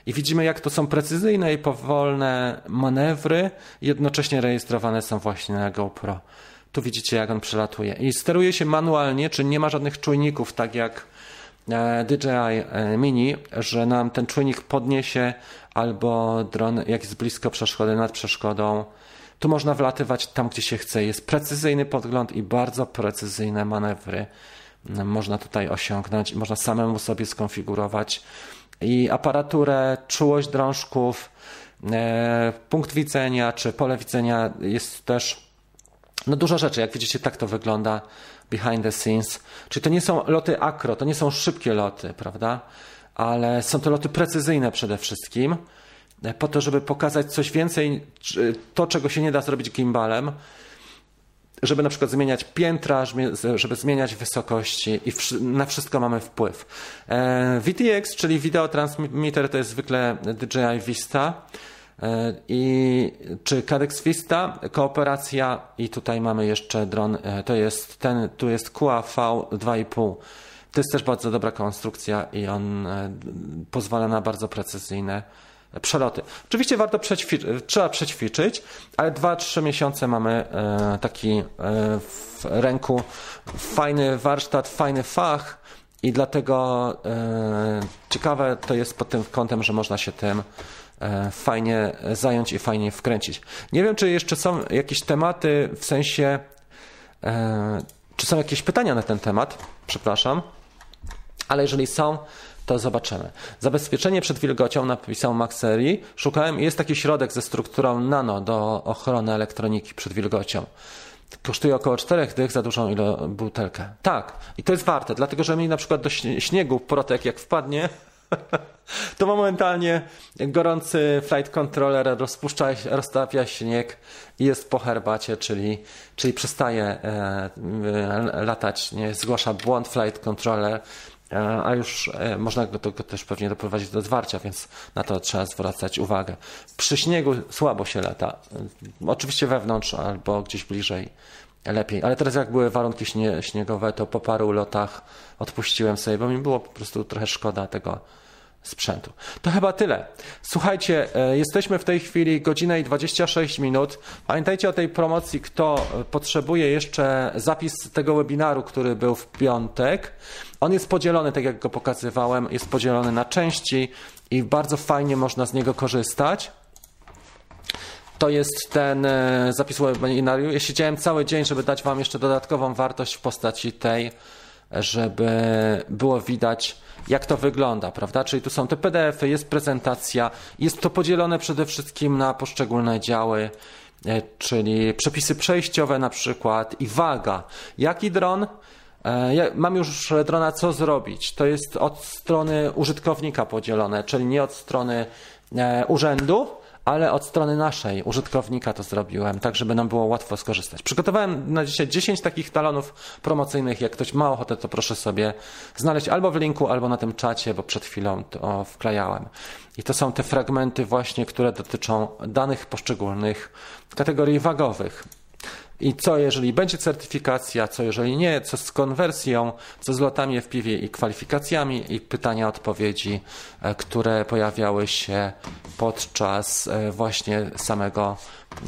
i widzimy, jak to są precyzyjne i powolne manewry, jednocześnie rejestrowane są właśnie na GoPro. Tu widzicie, jak on przelatuje. I steruje się manualnie, czy nie ma żadnych czujników, tak jak e, DJI e, Mini, że nam ten czujnik podniesie albo dron, jak jest blisko przeszkody, nad przeszkodą. Tu można wlatywać tam, gdzie się chce. Jest precyzyjny podgląd i bardzo precyzyjne manewry można tutaj osiągnąć można samemu sobie skonfigurować i aparaturę, czułość drążków, e, punkt widzenia czy pole widzenia jest też no dużo rzeczy. Jak widzicie, tak to wygląda behind the scenes. Czyli to nie są loty akro, to nie są szybkie loty, prawda? Ale są to loty precyzyjne przede wszystkim, e, po to, żeby pokazać coś więcej, to czego się nie da zrobić gimbalem, żeby na przykład zmieniać piętra, żeby zmieniać wysokości i na wszystko mamy wpływ. E, VTX, czyli Video Transmitter, to jest zwykle DJI Vista e, i czy Cadex Vista, kooperacja i tutaj mamy jeszcze dron, e, to jest ten, tu jest QAV 2,5. To jest też bardzo dobra konstrukcja i on pozwala na bardzo precyzyjne przeloty. Oczywiście warto przećwiczyć, trzeba przećwiczyć, ale 2-3 miesiące mamy e, taki e, w ręku fajny warsztat, fajny fach i dlatego e, ciekawe to jest pod tym kątem, że można się tym fajnie zająć i fajnie wkręcić. Nie wiem, czy jeszcze są jakieś tematy w sensie, czy są jakieś pytania na ten temat, przepraszam, ale jeżeli są, to zobaczymy. Zabezpieczenie przed wilgocią napisał Maxeri. Szukałem jest taki środek ze strukturą nano do ochrony elektroniki przed wilgocią. Kosztuje około 4 dych za dużą ilo butelkę. Tak, i to jest warte, dlatego że mi na przykład do śniegu protek jak wpadnie, to momentalnie gorący flight controller rozpuszcza, rozstawia śnieg i jest po herbacie, czyli, czyli przestaje e, latać, nie, zgłasza błąd flight controller, E, a już e, można go, to, też pewnie doprowadzić do zwarcia, więc na to trzeba zwracać uwagę. Przy śniegu słabo się lata. E, oczywiście wewnątrz albo gdzieś bliżej lepiej. Ale teraz jak były warunki śnie, śniegowe, to po paru lotach odpuściłem sobie, bo mi było po prostu trochę szkoda tego sprzętu. To chyba tyle. Słuchajcie, jesteśmy w tej chwili godzinę i 26 minut. Pamiętajcie o tej promocji, kto potrzebuje jeszcze zapis tego webinaru, który był w piątek. On jest podzielony, tak jak go pokazywałem, jest podzielony na części i bardzo fajnie można z niego korzystać. To jest ten e, zapis webinarium. Ja siedziałem cały dzień, żeby dać Wam jeszcze dodatkową wartość w postaci tej, żeby było widać, jak to wygląda, prawda? Czyli tu są te PDF-y, jest prezentacja, jest to podzielone przede wszystkim na poszczególne działy, e, czyli przepisy przejściowe na przykład i waga. Jaki dron? E, ja mam już drona co zrobić. To jest od strony użytkownika podzielone, czyli nie od strony e, urzędu, ale od strony naszej, użytkownika to zrobiłem, tak żeby nam było łatwo skorzystać. Przygotowałem na dzisiaj 10 takich talonów promocyjnych. Jak ktoś ma ochotę, to proszę sobie znaleźć albo w linku, albo na tym czacie, bo przed chwilą to wklejałem. I to są te fragmenty właśnie, które dotyczą danych poszczególnych kategorii wagowych. I co jeżeli będzie certyfikacja, co jeżeli nie, co z konwersją, co z lotami FPV i kwalifikacjami i pytania, odpowiedzi, e, które pojawiały się podczas e, właśnie samego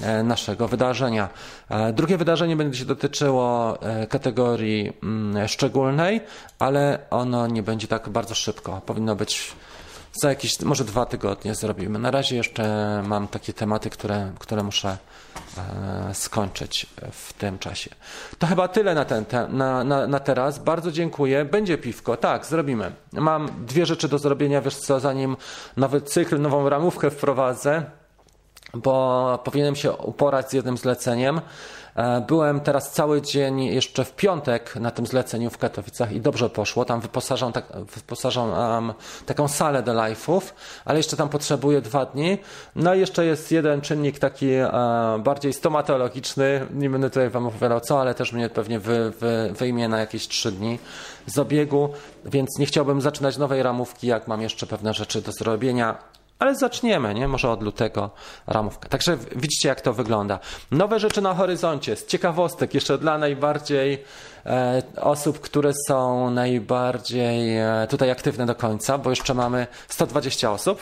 e, naszego wydarzenia. Drugie wydarzenie będzie się dotyczyło kategorii mm, szczególnej, ale ono nie będzie tak bardzo szybko. Powinno być za jakieś, może dwa tygodnie zrobimy. Na razie jeszcze mam takie tematy, które, które muszę e, skończyć w tym czasie. To chyba tyle na, ten, te, na, na, na teraz. Bardzo dziękuję. Będzie piwko. Tak, zrobimy. Mam dwie rzeczy do zrobienia, wiesz co, zanim nowy cykl, nową ramówkę wprowadzę, bo powinienem się uporać z jednym zleceniem. E, byłem teraz cały dzień jeszcze w piątek na tym zleceniu w Katowicach i dobrze poszło. Tam wyposażam, tak, wyposażam taką salę do live'ów, ale jeszcze tam potrzebuję dwa dni. No i jeszcze jest jeden czynnik taki e, bardziej stomatologiczny. Nie będę tutaj Wam opowiadał co, ale też mnie pewnie wy, wy, wyjmie na jakieś trzy dni z obiegu, więc nie chciałbym zaczynać nowej ramówki, jak mam jeszcze pewne rzeczy do zrobienia ale zaczniemy, nie? Może od lutego ramówka. Także widzicie, jak to wygląda. Nowe rzeczy na horyzoncie, z ciekawostek, jeszcze dla najbardziej e, osób, które są najbardziej e, tutaj aktywne do końca, bo jeszcze mamy 120 osób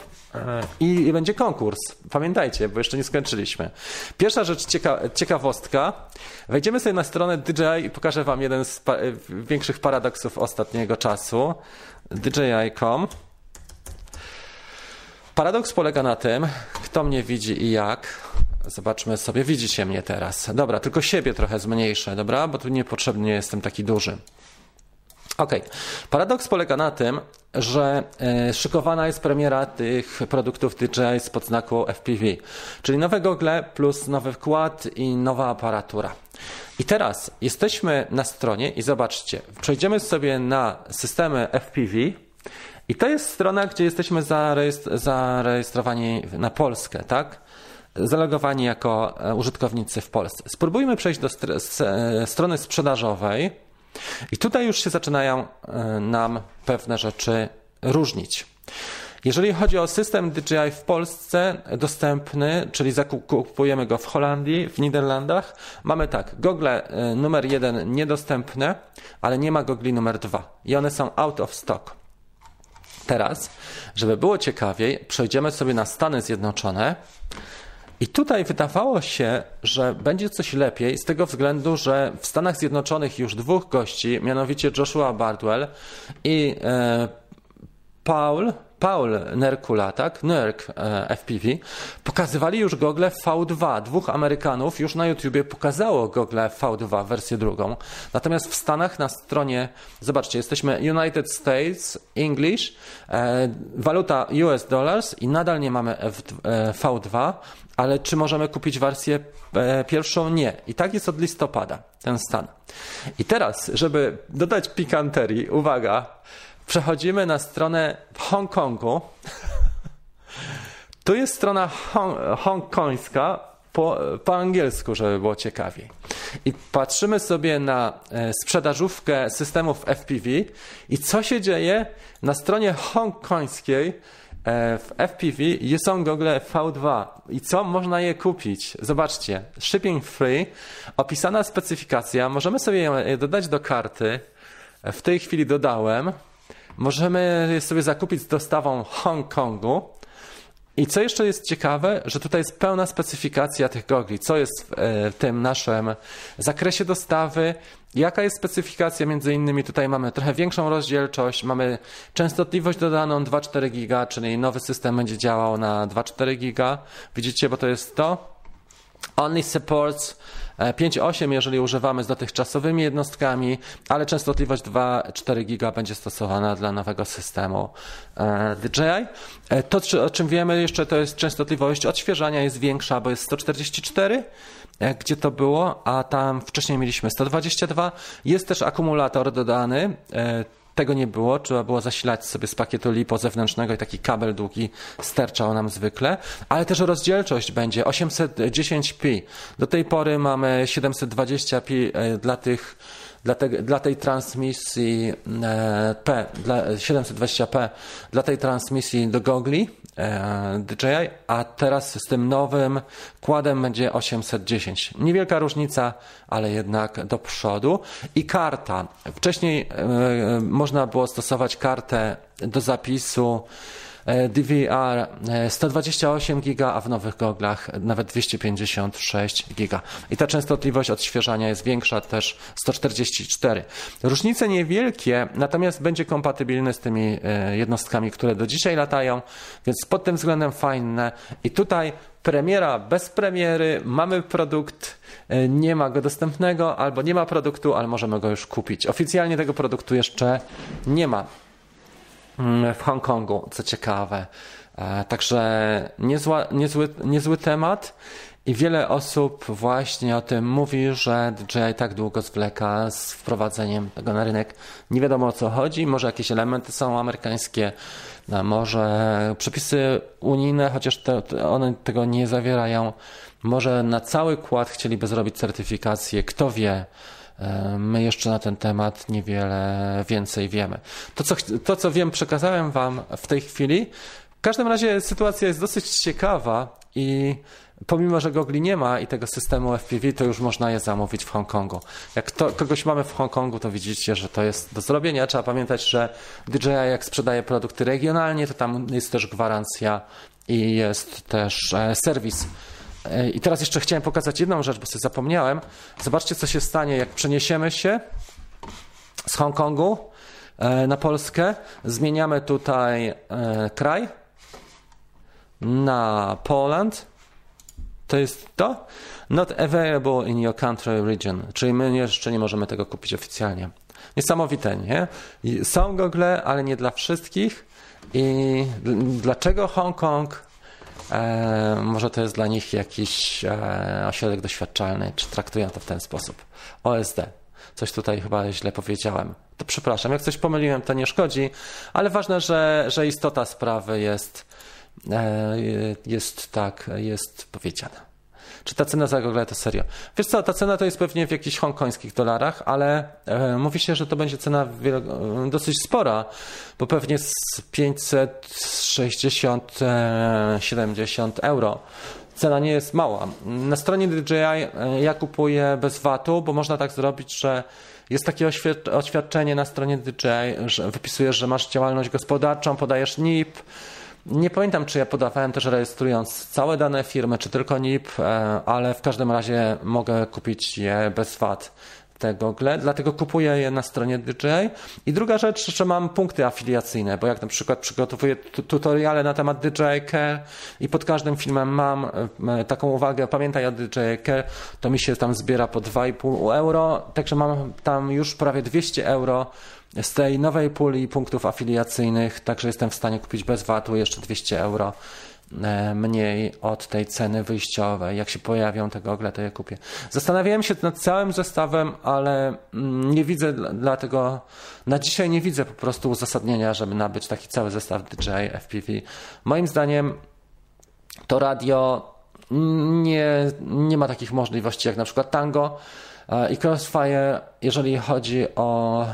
i, i będzie konkurs. Pamiętajcie, bo jeszcze nie skończyliśmy. Pierwsza rzecz, cieka ciekawostka. Wejdziemy sobie na stronę DJI i pokażę Wam jeden z pa większych paradoksów ostatniego czasu. DJI.com Paradoks polega na tym, kto mnie widzi i jak. Zobaczmy sobie, widzicie mnie teraz. Dobra, tylko siebie trochę zmniejszę, dobra? Bo tu niepotrzebnie jestem taki duży. Ok. Paradoks polega na tym, że e, szykowana jest premiera tych produktów DJI spod znaku FPV, czyli nowe gogle plus nowy wkład i nowa aparatura. I teraz jesteśmy na stronie i zobaczcie, przejdziemy sobie na systemy FPV i to jest strona, gdzie jesteśmy zarejestrowani na Polskę, tak? Zalogowani jako e, użytkownicy w Polsce. Spróbujmy przejść do e, strony sprzedażowej i tutaj już się zaczynają e, nam pewne rzeczy różnić. Jeżeli chodzi o system DJI w Polsce dostępny, czyli zakupujemy go w Holandii, w Niderlandach, mamy tak, gogle numer jeden niedostępne, ale nie ma gogli numer dwa i one są out of stock. Teraz, żeby było ciekawiej, przejdziemy sobie na Stany Zjednoczone. I tutaj wydawało się, że będzie coś lepiej z tego względu, że w Stanach Zjednoczonych już dwóch gości, mianowicie Joshua Bardwell i e, Paul, Paul Nerkula, tak? Nerk e, FPV, pokazywali już gogle V2. Dwóch Amerykanów już na YouTubie pokazało gogle V2, wersję drugą. Natomiast w Stanach na stronie, zobaczcie, jesteśmy United States English, e, waluta US dollars i nadal nie mamy F, e, V2, ale czy możemy kupić wersję e, pierwszą? Nie. I tak jest od listopada, ten stan. I teraz, żeby dodać pikanterii, uwaga, przechodzimy na stronę w Hongkongu. Tu jest strona hong hongkońska po, po angielsku, żeby było ciekawiej. I patrzymy sobie na e, sprzedażówkę systemów FPV i co się dzieje na stronie hongkońskiej e, w FPV są gogle V2. I co można je kupić? Zobaczcie, shipping free, opisana specyfikacja, możemy sobie je dodać do karty. W tej chwili dodałem. Możemy je sobie zakupić z dostawą Hongkongu. I co jeszcze jest ciekawe, że tutaj jest pełna specyfikacja tych gogli, co jest w, e, tym naszym zakresie dostawy, jaka jest specyfikacja, między innymi tutaj mamy trochę większą rozdzielczość, mamy częstotliwość dodaną 2,4 giga, czyli nowy system będzie działał na 2,4 giga. Widzicie, bo to jest to. Only supports 5.8, jeżeli używamy z dotychczasowymi jednostkami, ale częstotliwość 2,4 giga będzie stosowana dla nowego systemu e, DJI. E, to, o czym wiemy jeszcze, to jest częstotliwość odświeżania jest większa, bo jest 144 e, gdzie to było, a tam wcześniej mieliśmy 122. Jest też akumulator dodany. Tego nie było, trzeba było zasilać sobie z pakietu LiPo zewnętrznego i taki kabel długi sterczał nam zwykle, ale też rozdzielczość będzie. 810p. Do tej pory mamy 720p e, dla tych dla, te, dla tej transmisji e, P, dla 720p, dla tej transmisji do gogli e, DJI, a teraz z tym nowym kładem będzie 810. Niewielka różnica, ale jednak do przodu. I karta. Wcześniej e, można było stosować kartę do zapisu DVR 128 e, giga, a w nowych goglach nawet 256 giga. I ta częstotliwość odświeżania jest większa, też 144. Różnice niewielkie, natomiast będzie kompatybilny z tymi e, jednostkami, które do dzisiaj latają, więc pod tym względem fajne. I tutaj premiera bez premiery, mamy produkt, nie ma go dostępnego, albo nie ma produktu, ale możemy go już kupić. Oficjalnie tego produktu jeszcze nie ma. Mm, w Hongkongu, co ciekawe. E, także niezła, niezły, niezły temat. I wiele osób właśnie o tym mówi, że DJI tak długo zwleka z wprowadzeniem tego na rynek. Nie wiadomo o co chodzi, może jakieś elementy są amerykańskie, no, może przepisy unijne, chociaż te, one tego nie zawierają. Może na cały kład chcieliby zrobić certyfikację, kto wie. E, my jeszcze na ten temat niewiele więcej wiemy. To co, to, co wiem, przekazałem Wam w tej chwili. W każdym razie sytuacja jest dosyć ciekawa i pomimo, że gogli nie ma i tego systemu FPV, to już można je zamówić w Hongkongu. Jak to, kogoś mamy w Hongkongu, to widzicie, że to jest do zrobienia. Trzeba pamiętać, że DJI jak sprzedaje produkty regionalnie, to tam jest też gwarancja i jest też e, serwis i teraz jeszcze chciałem pokazać jedną rzecz, bo sobie zapomniałem. Zobaczcie, co się stanie, jak przeniesiemy się z Hongkongu e, na Polskę. Zmieniamy tutaj e, kraj na Poland. To jest to. Not available in your country region. Czyli my jeszcze nie możemy tego kupić oficjalnie. Niesamowite, nie? Są gogle, ale nie dla wszystkich. I dlaczego Hongkong? E, może to jest dla nich jakiś e, ośrodek doświadczalny, czy traktują to w ten sposób. OSD. Coś tutaj chyba źle powiedziałem. To przepraszam, jak coś pomyliłem, to nie szkodzi, ale ważne, że, że istota sprawy jest, e, jest tak, jest powiedziana. Czy ta cena za Google to serio? Wiesz co, ta cena to jest pewnie w jakichś hongkońskich dolarach, ale e, mówi się, że to będzie cena dosyć spora, bo pewnie z 560-70 e, euro. Cena nie jest mała. Na stronie DJI e, ja kupuję bez VAT-u, bo można tak zrobić, że jest takie oświadczenie na stronie DJI, że wypisujesz, że masz działalność gospodarczą, podajesz NIP, nie pamiętam, czy ja podawałem też rejestrując całe dane firmy, czy tylko NIP, e, ale w każdym razie mogę kupić je bez VAT te gogle, dlatego kupuję je na stronie DJI. I druga rzecz, że mam punkty afiliacyjne, bo jak na przykład przygotowuję tutoriale na temat DJI Care i pod każdym filmem mam e, taką uwagę, pamiętaj o DJI Care, to mi się tam zbiera po 2,5 euro, także mam tam już prawie 200 euro z tej nowej puli punktów afiliacyjnych, także jestem w stanie kupić bez VAT-u jeszcze 200 euro e, mniej od tej ceny wyjściowej. Jak się pojawią te gogle, to je kupię. Zastanawiałem się nad całym zestawem, ale mm, nie widzę dlatego, na dzisiaj nie widzę po prostu uzasadnienia, żeby nabyć taki cały zestaw DJI FPV. Moim zdaniem to radio nie, nie ma takich możliwości jak na przykład Tango e, i Crossfire, jeżeli chodzi o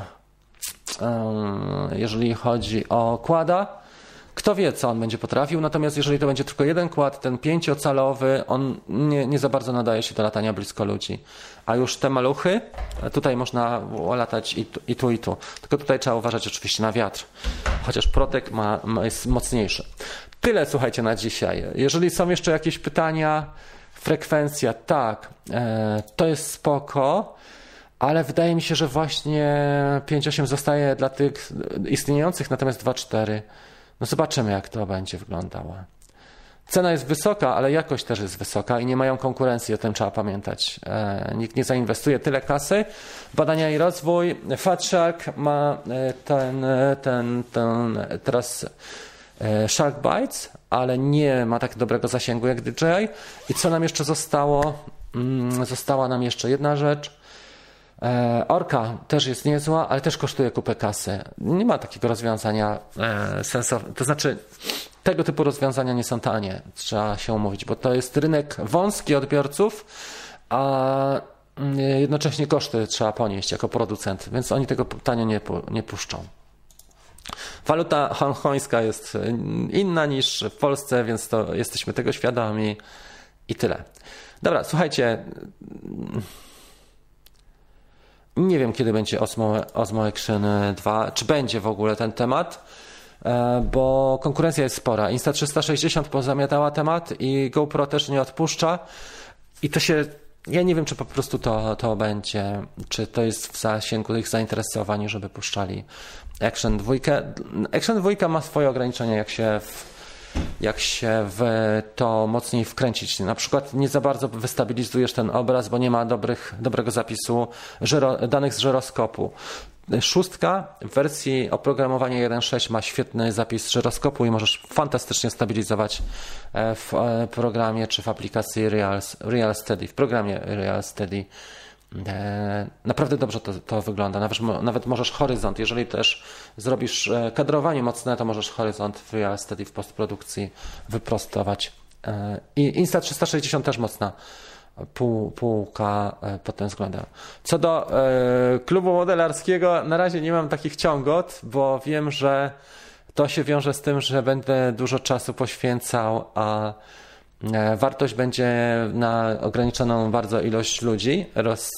jeżeli chodzi o kłada. Kto wie, co on będzie potrafił, natomiast jeżeli to będzie tylko jeden kład, ten pięciocalowy, on nie, nie za bardzo nadaje się do latania blisko ludzi. A już te maluchy, tutaj można latać i tu, i tu, i tu. Tylko tutaj trzeba uważać oczywiście na wiatr, chociaż protek ma, ma, jest mocniejszy. Tyle słuchajcie na dzisiaj. Jeżeli są jeszcze jakieś pytania, frekwencja, tak, e, to jest spoko ale wydaje mi się, że właśnie 5.8 zostaje dla tych istniejących, natomiast 2.4. No zobaczymy, jak to będzie wyglądało. Cena jest wysoka, ale jakość też jest wysoka i nie mają konkurencji, o tym trzeba pamiętać. E, nikt nie zainwestuje tyle kasy. Badania i rozwój. FatShark ma e, ten, e, ten, ten teraz e, Shark Bites, ale nie ma tak dobrego zasięgu jak DJI. I co nam jeszcze zostało? Mm, została nam jeszcze jedna rzecz. E, Orka też jest niezła, ale też kosztuje kupę kasy. Nie ma takiego rozwiązania e, sensownego. To znaczy, tego typu rozwiązania nie są tanie, trzeba się umówić, bo to jest rynek wąski odbiorców, a mm, jednocześnie koszty trzeba ponieść jako producent, więc oni tego tanio nie, nie puszczą. Waluta hongkońska jest inna niż w Polsce, więc to jesteśmy tego świadomi i tyle. Dobra, słuchajcie. Nie wiem, kiedy będzie Osmo, Osmo Action 2, czy będzie w ogóle ten temat, e, bo konkurencja jest spora. Insta360 pozamiatała temat i GoPro też nie odpuszcza i to się ja nie wiem, czy po prostu to, to będzie, czy to jest w zasięgu ich zainteresowań, żeby puszczali Action 2. Action 2 ma swoje ograniczenia, jak się w jak się w to mocniej wkręcić. Na przykład nie za bardzo wystabilizujesz ten obraz, bo nie ma dobrych, dobrego zapisu żyro, danych z żyroskopu. Szóstka w wersji oprogramowania 1.6 ma świetny zapis żyroskopu i możesz fantastycznie stabilizować e, w e, programie czy w aplikacji Real, Real Steady, w programie Real Steady naprawdę dobrze to, to wygląda. Nawet, nawet możesz horyzont, jeżeli też zrobisz e, kadrowanie mocne, to możesz horyzont w Real w postprodukcji wyprostować. E, I Insta360 też mocna pół, półka pod tym względem. Co do klubu modelarskiego, na razie nie mam takich ciągot, bo wiem, że to się wiąże z tym, że będę dużo czasu poświęcał, a E, wartość będzie na ograniczoną bardzo ilość ludzi roz,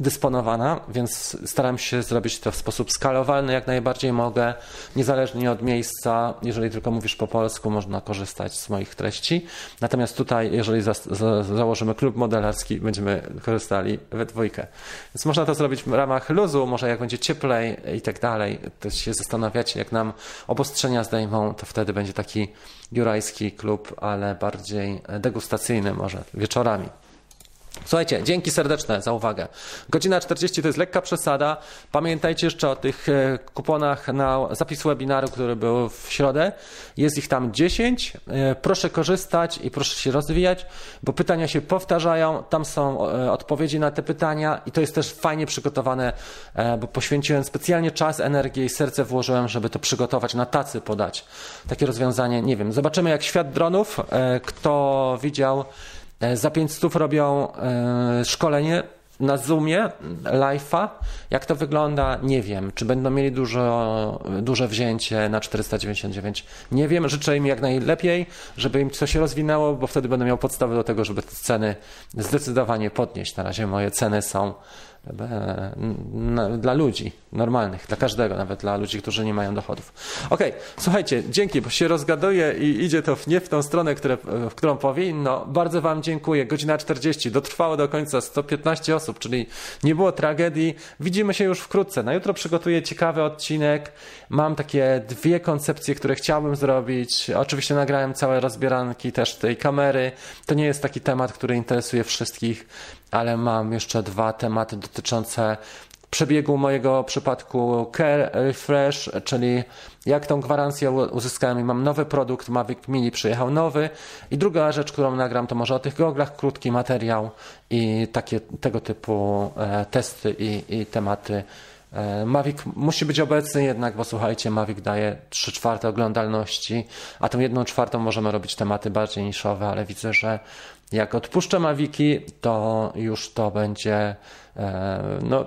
rozdysponowana, więc staram się zrobić to w sposób skalowalny, jak najbardziej mogę, niezależnie od miejsca. Jeżeli tylko mówisz po polsku, można korzystać z moich treści. Natomiast tutaj, jeżeli za, za, założymy klub modelarski, będziemy korzystali we dwójkę. Więc można to zrobić w ramach luzu, może jak będzie cieplej i tak dalej, to się zastanawiać, jak nam obostrzenia zdejmą, to wtedy będzie taki jurajski klub, ale bardziej degustacyjny może, wieczorami. Słuchajcie, dzięki serdeczne za uwagę. Godzina 40 to jest lekka przesada. Pamiętajcie jeszcze o tych e, kuponach na zapis webinaru, który był w środę. Jest ich tam 10. E, proszę korzystać i proszę się rozwijać, bo pytania się powtarzają. Tam są e, odpowiedzi na te pytania i to jest też fajnie przygotowane, bo poświęciłem specjalnie czas, energię i serce włożyłem, żeby to przygotować, na tacy podać. Takie rozwiązanie, nie wiem. Zobaczymy jak świat dronów. Kto widział za 500 robią e, szkolenie na Zoomie, live'a. Jak to wygląda? Nie wiem. Czy będą mieli dużo, duże wzięcie na 499? Nie wiem. Życzę im jak najlepiej, żeby im coś rozwinęło, bo wtedy będę miał podstawy do tego, żeby te ceny zdecydowanie podnieść. Na razie moje ceny są dla ludzi normalnych, dla każdego, nawet dla ludzi, którzy nie mają dochodów. Ok, słuchajcie, dzięki, bo się rozgaduję i idzie to nie w tą stronę, które, w którą powinno. Bardzo Wam dziękuję. Godzina 40, dotrwało do końca 115 osób, czyli nie było tragedii. Widzimy się już wkrótce. Na jutro przygotuję ciekawy odcinek. Mam takie dwie koncepcje, które chciałbym zrobić. Oczywiście nagrałem całe rozbieranki też tej kamery. To nie jest taki temat, który interesuje wszystkich ale mam jeszcze dwa tematy dotyczące przebiegu mojego przypadku Care Refresh, czyli jak tą gwarancję uzyskałem i mam nowy produkt, Mavic Mini przyjechał nowy. I druga rzecz, którą nagram to może o tych goglach, krótki materiał i takie tego typu e, testy i, i tematy. E, Mavic musi być obecny jednak, bo słuchajcie, Mavic daje 3 czwarte oglądalności, a tą jedną czwartą możemy robić tematy bardziej niszowe, ale widzę, że jak odpuszczę Maviki, to już to będzie no,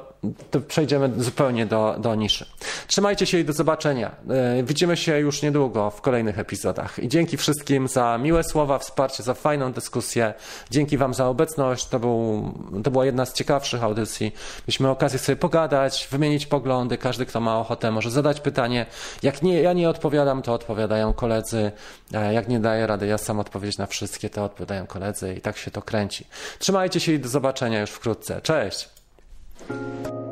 to przejdziemy zupełnie do, do niszy. Trzymajcie się i do zobaczenia. E, widzimy się już niedługo w kolejnych epizodach. I dzięki wszystkim za miłe słowa, wsparcie, za fajną dyskusję. Dzięki Wam za obecność. To, był, to była jedna z ciekawszych audycji. Mieliśmy okazję sobie pogadać, wymienić poglądy. Każdy, kto ma ochotę, może zadać pytanie. Jak nie, ja nie odpowiadam, to odpowiadają koledzy. E, jak nie daję rady, ja sam odpowiedzieć na wszystkie, to odpowiadają koledzy i tak się to kręci. Trzymajcie się i do zobaczenia już wkrótce. Cześć! Thank you.